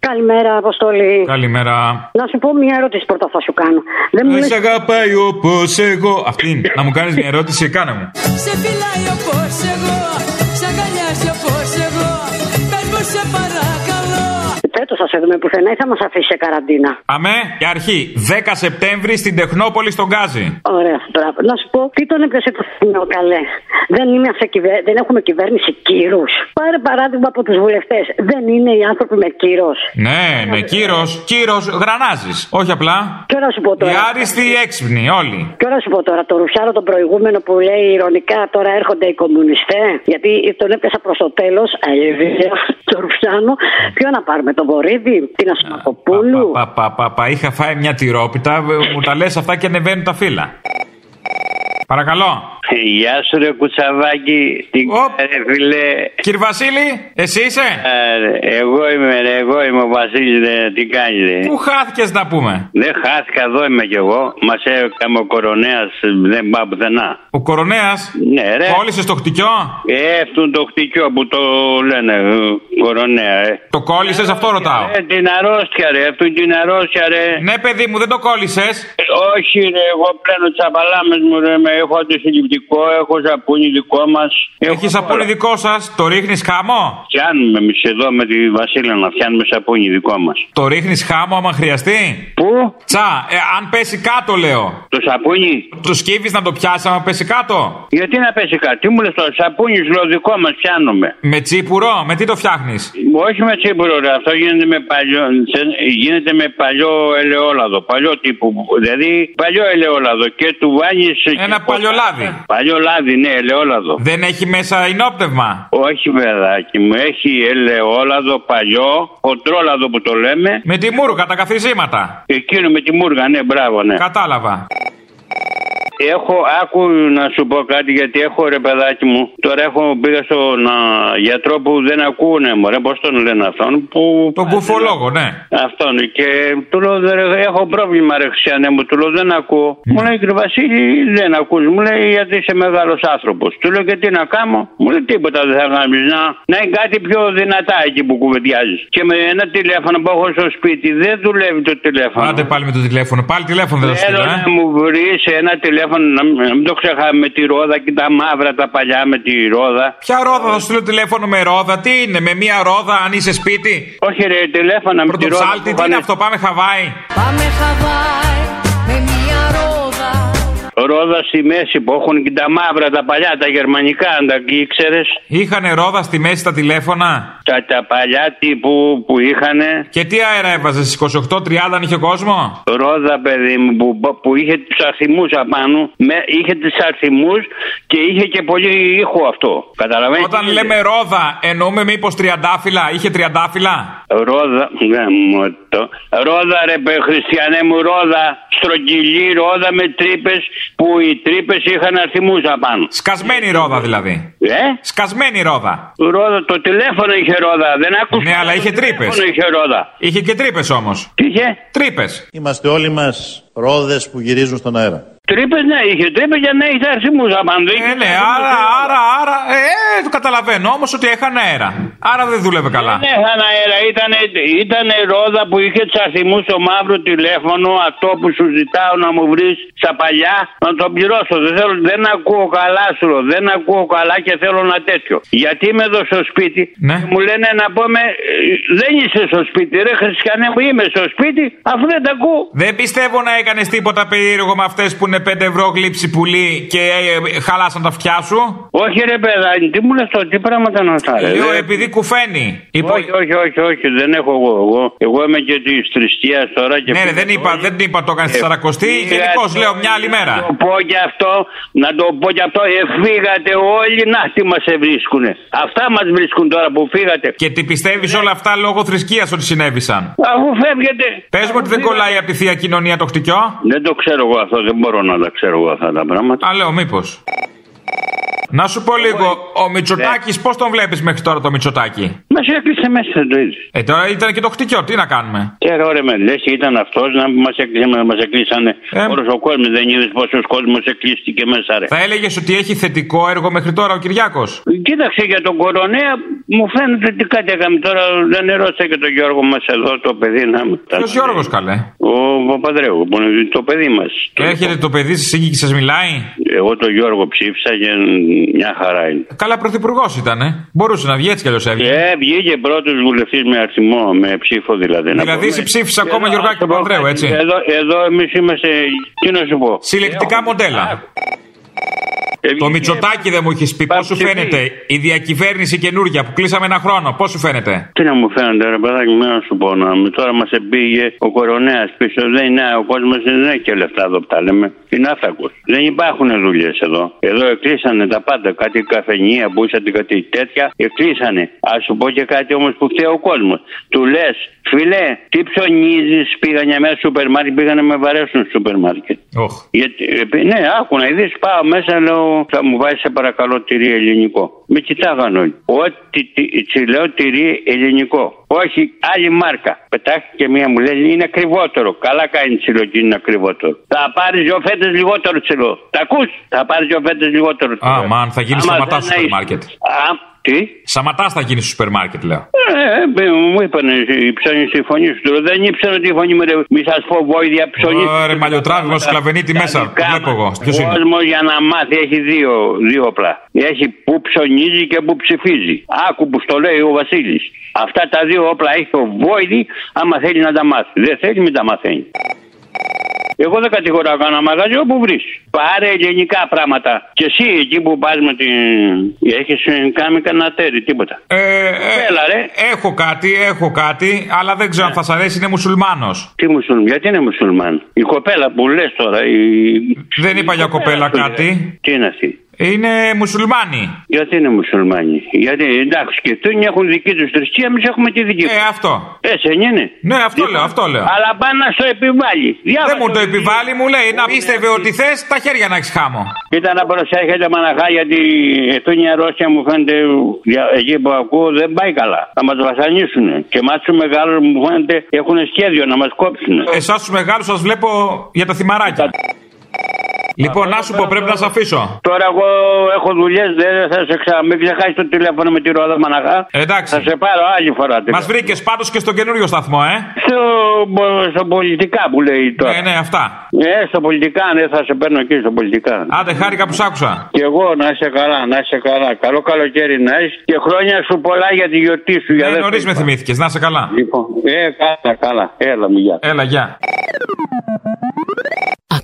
Καλημέρα, Αποστολή. Καλημέρα. Να σου πω μια ερώτηση πρώτα θα σου κάνω. Δεν μου Δεν λες... σε αγαπάει όπως εγώ. Αυτή είναι. Να μου κάνεις μια ερώτηση, κάνε μου. Σε φυλάει όπως εγώ, σε αγκαλιάζει όπως εγώ Πες μου σε παρακαλώ Φέτος θα σε δούμε πουθενά ή θα μας αφήσεις σε καραντίνα; Αμέ, και αρχή. 10 Σεπτέμβρη στην Τεχνόπολη στον Γκάζι. Ωραία, μπράβο. Να σου πω, τι τον έπιασε το θύμιο καλέ. Δεν, είμαστε κυβε... δεν έχουμε κυβέρνηση κύρου. Πάρε παράδειγμα από τους βουλευτές. Δεν είναι οι άνθρωποι με κύρος. Ναι, με κύρος. Κύρος γρανάζεις. Όχι απλά. Και ώρα σου πω τώρα. Οι άριστοι έξυπνοι, όλοι. Και ώρα σου πω τώρα, το ρουφιάνο τον προηγούμενο που λέει ηρωνικά τώρα έρχονται οι κομμουνιστές. Γιατί τον έπιασα προς το τέλος. Αίδια, το ρουφιάνο. Ποιο να πάρουμε, τον Βορύδη, την Ασημακοπούλου. Πα, πα, πα, πα, είχα φάει μια τυρόπιτα, μου τα λες αυτά και ανεβαίνουν τα φύλλα. Παρακαλώ. Γεια σου ρε κουτσαβάκι, τι ρε φίλε; Κύριε Βασίλη, εσύ είσαι; Ε, εγώ είμαι ρε, εγώ είμαι ο Βασίλης ρε, τι κάνεις ρε; Πού χάθηκες να πούμε; Δεν χάθηκα, εδώ είμαι κι εγώ. Μας έκαμε ο κορονέας, δεν πάω πουθενά. Ο κορονέας; Ναι ρε. Κόλλησες το χτυκιό; Ε, αυτό το χτυκιό που το λένε ε, κορονέα ε. Το κόλλησες, αυτό ρωτάω. Ε, την αρρώστια ρε, αυτού την αρρώστια ρε. Ναι παιδί μου, δεν το κόλλησες. Ε, όχι ρε, εγώ πλένω τσαπαλάμες μου ρε, με έχω αντισυλληπτικό, έχω σαπούνι δικό μας. Έχεις σαπούνι δικό σας, το ρίχνεις χάμο. Φτιάνουμε εμείς εδώ με τη Βασίλα να φτιάνουμε σαπούνι δικό μας. Το ρίχνεις χάμο άμα χρειαστεί; Πού; Τσα, ε, αν πέσει κάτω λέω. Το σαπούνι; Το σκύβεις να το πιάσεις άμα πέσει κάτω; Γιατί να πέσει κάτω, τι μου λες το σαπούνι σου λέω δικό μας πιάνουμε. Με τσίπουρο, με τι το φτιάχνεις; Όχι με τσίπουρο, ρε. αυτό γίνεται με παλιό, γίνεται με παλιό ελαιόλαδο. Παλιό τύπου. Δηλαδή παλιό ελαιόλαδο και του βάνει. Ένα παλιό λάδι. Παλιό λάδι, ναι, ελαιόλαδο. Δεν έχει μέσα ενόπνευμα; Όχι, παιδάκι μου, έχει ελαιόλαδο παλιό, χοντρόλαδο που το λέμε. Με τη μούργα, τα καθιζήματα. Εκείνο με τη μούργα, ναι, μπράβο, ναι. Κατάλαβα. Έχω, άκου να σου πω κάτι γιατί έχω ρε παιδάκι μου. Τώρα έχω πήγα στον α, γιατρό που δεν ακούνε, μωρέ, πώς τον λένε αυτόν. Που... Τον κουφολόγο, ναι. Αυτόν. Και του λέω, «Ρε, έχω πρόβλημα, ρε Χριστιανέ μου. Του λέω, δεν ακούω. Μου λέει, κύριε Βασίλη, δεν ακούς. Μου λέει, γιατί είσαι μεγάλος άνθρωπος. Του λέω, και τι να κάνω. Μου λέει, τίποτα δεν θα κάνεις. Να, να είναι κάτι πιο δυνατά εκεί που κουβεντιάζεις. Και με ένα τηλέφωνο που έχω στο σπίτι δεν δουλεύει το τηλέφωνο. Άντε πάλι με το τηλέφωνο. Πάλι τηλέφωνο δεν θα Θέλω στείλω, ε. να μου βρεις ένα τηλέφωνο, να μην να μην το ξεχάμε με τη ρόδα και τα μαύρα τα παλιά με τη ρόδα. Ποια ρόδα θα σου στείλω τηλέφωνο με ρόδα, τι είναι, με μία ρόδα αν είσαι σπίτι; Όχι ρε, τηλέφωνα με τη ρόδα. Πρωτοψάλτη, που τι είναι πάνε- αυτό, πάμε Χαβάη. Πάμε Χαβάη με μια ρόδα Ρόδα στη μέση που έχουν και τα μαύρα τα παλιά, τα γερμανικά, αν τα ήξερες. Είχανε ρόδα στη μέση τα τηλέφωνα; Τα, τα παλιά τύπου που είχανε. Και τι αέρα έβαζες, 28-30 αν είχε κόσμο; Ρόδα, παιδί μου, που, που είχε τους αριθμού απάνω. Με, είχε τους αριθμού και είχε και πολύ ήχο αυτό. Καταλαβαίνετε. Όταν λέμε ρόδα, εννοούμε μήπως τριαντάφυλλα, είχε τριαντάφυλλα; Ρόδα, γαμώτο. Ρόδα, ρε παι, χριστιανέ μου, ρόδα. Στρογγυλή ρόδα με τρύπες που οι τρύπες είχαν αριθμούς απάνω. Σκασμένη ρόδα δηλαδή. Ε; Σκασμένη ρόδα. Ρόδα, το τηλέφωνο είχε ρόδα. Δεν άκουσα. Ναι, αλλά είχε τρύπες. τηλέφωνο είχε ρόδα. Είχε και τρύπες όμως. Τι είχε; Τρύπες. Είμαστε όλοι μας ρόδες που γυρίζουν στον αέρα. Τρύπες, ναι, είχε τρύπες για να έχει αριθμού απάνω. Δεν Ε, είχε ναι, αριθμούς. άρα, άρα, άρα. Ε, ε, το καταλαβαίνω όμως ότι έχανε αέρα. Άρα δεν δούλευε καλά. Δεν είχαν αέρα. Ήταν, ήταν ρόδα που είχε του αριθμού στο μαύρο τηλέφωνο. Αυτό που σου ζητάω να μου βρεις στα παλιά να το πληρώσω. Δεν, θέλω, δεν ακούω καλά, σου λέω. Δεν ακούω καλά και θέλω ένα τέτοιο. Γιατί είμαι εδώ στο σπίτι Ναι. και μου λένε να πούμε ε, δεν είσαι στο σπίτι. Ρε Χριστιανέ μου είμαι στο σπίτι αφού δεν τα ακούω. Δεν πιστεύω να έκανες τίποτα περίεργο με αυτές που είναι 5 ευρώ γλύψη πουλί και ε, ε, χαλάσαν τα αυτιά σου; Όχι ρε παιδάκι, τι μου λες τώρα, τι πράγματα να αυτά ρε. Λέω Δεν- επειδή κουφαίνει. Υπο- Όχι, όχι, όχι, όχι, δεν έχω εγώ. Εγώ, εγώ είμαι και της θρησκείας τώρα και. Ναι, ρε, δεν είπα, δεν είπα το έκανες στη Σαρακοστή. Γενικώ λέω μια άλλη μέρα. Να το πω και αυτό, να το πω και αυτό, εφύγατε όλοι, να τι μας βρίσκουνε. Αυτά μας βρίσκουν τώρα που φύγατε. Και τι πιστεύεις όλα αυτά λόγω θρησκείας ότι συνέβησαν; Αφού φεύγετε. Πες μου ότι δεν κολλάει από τη θεία κοινωνία το χτυκιό. Δεν το ξέρω εγώ αυτό, δεν μπορώ να τα ξέρω εγώ αυτά τα πράγματα. Α, λέω, μήπως. Να σου πω λίγο, ο Μητσοτάκης, πώς τον βλέπεις μέχρι τώρα το Μητσοτάκη; Μας έκλεισε μέσα, δεν το είδε. Ε, τώρα ήταν και το χτυκιό, τι να κάνουμε; Και ρε, με λες, ήταν αυτός να μας έκλεισε, μας έκλεισανε Ε. όλος ο κόσμος. Δεν είδες πόσος κόσμος εκλείστηκε μέσα, ρε. Θα έλεγες ότι έχει θετικό έργο μέχρι τώρα ο Κυριάκος; Κοίταξε για τον κορονέα, μου φαίνεται ότι κάτι έκαμε τώρα. Δεν ρώτησα και τον Γιώργο μας εδώ, το παιδί να μου. Ποιος Γιώργος καλέ; Ο Παπαδρέου, που είναι το παιδί μας. Έρχεται το παιδί σας και σας μιλάει; Εγώ τον Γιώργο ψήφισα και μια χαρά είναι. Καλά, πρωθυπουργός ήταν. Μπορούσε να βγει έτσι κι αλλιώς έβγαινε. Ε, βγήκε πρώτος βουλευτής με αριθμό, με ψήφο δηλαδή. να Δηλαδή, πούμε. εσύ ψήφισες ακόμα Εδώ, Γιωργάκη ας το πω, Παπανδρέου, έτσι; Εδώ, εδώ εμείς είμαστε. Τι να σου πω. Συλλεκτικά μοντέλα. Το Μητσοτάκι δεν μου έχεις πει. Πώς σου φαίνεται η διακυβέρνηση καινούργια που κλείσαμε ένα χρόνο, πώς σου φαίνεται; Τι να μου φαίνεται, ρε παιδάκι, μου, να σου πω. Να, τώρα μας πήγε ο κορονέας πίσω. Δεν είναι, ο κόσμος δεν έχει και λεφτά εδώ που τα λέμε. Είναι άθακο. Δεν υπάρχουν δουλειές εδώ. Εδώ εκλείσανε τα πάντα. Κάτι καφενεία που είσατε, κάτι τέτοια. Εκλείσανε. Α σου πω και κάτι όμως που φταίει ο κόσμος. Του λες, φιλέ, τι ψωνίζεις, πήγανε για μέσα στο σούπερ μάρκετ, πήγανε με βαρέσουν στο σούπερ μάρκετ. Όχ. Γιατί, ε, ναι, άκου να ειδείς, πάω μέσα, λέω, θα μου βάζεις σε παρακαλώ τυρί ελληνικό. Με κοιτάγαν όλοι. Ό,τι τι- τσι λέω τυρί ελληνικό. Όχι, άλλη μάρκα. Πετάχτηκε μία μου λέει είναι ακριβότερο. Καλά κάνει τσιλό και είναι ακριβότερο. Θα πάρεις δύο φέτες λιγότερο τσιλό. Τα ακούς, θα πάρεις δύο φέτες λιγότερο τσιλό. Α, μαν, θα γίνεις Άμα σαματά δεν στο σούπερ έχεις- μάρκετ. Α, τι; Σαματά θα γίνεις στο σούπερ μάρκετ, λέω. Ε, ε, μου είπαν ψώνεις τη φωνή σου. Τώρα δεν ήξερα τη φωνή μου. ρε. Μη σας πω βόηδια ψώνεις. Ωραία, μαλλιοτράβημα, σκλαβενίτη μέσα. Το βλέπω εγώ. Ποιος Ο είναι; κόσμο για να μάθει έχει δύο, δύο όπλα. Έχει που ψωνίζει και που ψηφίζει. Άκου που στο λέει ο Βασίλης. Αυτά τα δύο όπλα έχει ο Βόηδη άμα θέλει να τα μάθει. Δεν θέλει, μην τα μαθαίνει. Εγώ δεν κατηγορώ κανένα μαγαζί όπου βρεις. Πάρε ελληνικά πράγματα. Και εσύ εκεί που πας με την. Έχεις κάνει κανένα τέρι, τίποτα. Ε, ε, Έλα, ρε. έχω κάτι, έχω κάτι, αλλά δεν ξέρω αν θα σα αρέσει, είναι μουσουλμάνος. Τι μουσουλμάν, γιατί είναι μουσουλμάν; Η κοπέλα που λες τώρα. Η... Δεν είπα για κοπέλα κάτι. Τι είναι αυτή; Είναι μουσουλμάνοι. Γιατί είναι μουσουλμάνοι; Γιατί εντάξει και αυτοί έχουν δική τους θρησκεία, εμείς έχουμε τη δική Ε, μα. αυτό. Έτσι δεν είναι. Ναι, αυτό λέω, αυτό λέω. Αλλά πάνε να στο επιβάλλει. Δεν μου το επιβάλλει, μου λέει να πίστευε ότι θες τα χέρια να έχεις χάμω. Κοίτα να προσέχετε μαναχά γιατί εδώ η Ρώσια μου φαίνεται για- εκεί που ακούω δεν πάει καλά. Θα μας βασανίσουν. Και εμάς τους μεγάλους μου φαίνεται έχουν σχέδιο να μας κόψουν. Εσάς τους μεγάλους σας βλέπω για τα θυμαράκια. Λοιπόν, να σου πω, πρέπει να σε αφήσω. Τώρα εγώ έχω δουλειές, δεν θα σε ξα... Μην ξεχάσεις το τηλέφωνο με τη ρόδα μαναχά. Εντάξει. Θα σε πάρω άλλη φορά. Μας βρήκες πάντως και στον καινούριο σταθμό, ε. Στο, στο πολιτικά που λέει τώρα. Ναι, ναι, αυτά. Ε, στο πολιτικά, ναι, θα σε παίρνω εκεί στο πολιτικά. Άντε, χάρηκα που σ' άκουσα. Και εγώ να είσαι καλά, να είσαι καλά. Καλό καλοκαίρι να είσαι και χρόνια σου πολλά για τη γιορτή σου. για Ναι, δεύτερη νωρίς με φορά. θυμήθηκες, να είσαι καλά. Λοιπόν, ε, καλά, καλά. Έλα, μου γεια. Έλα, γεια.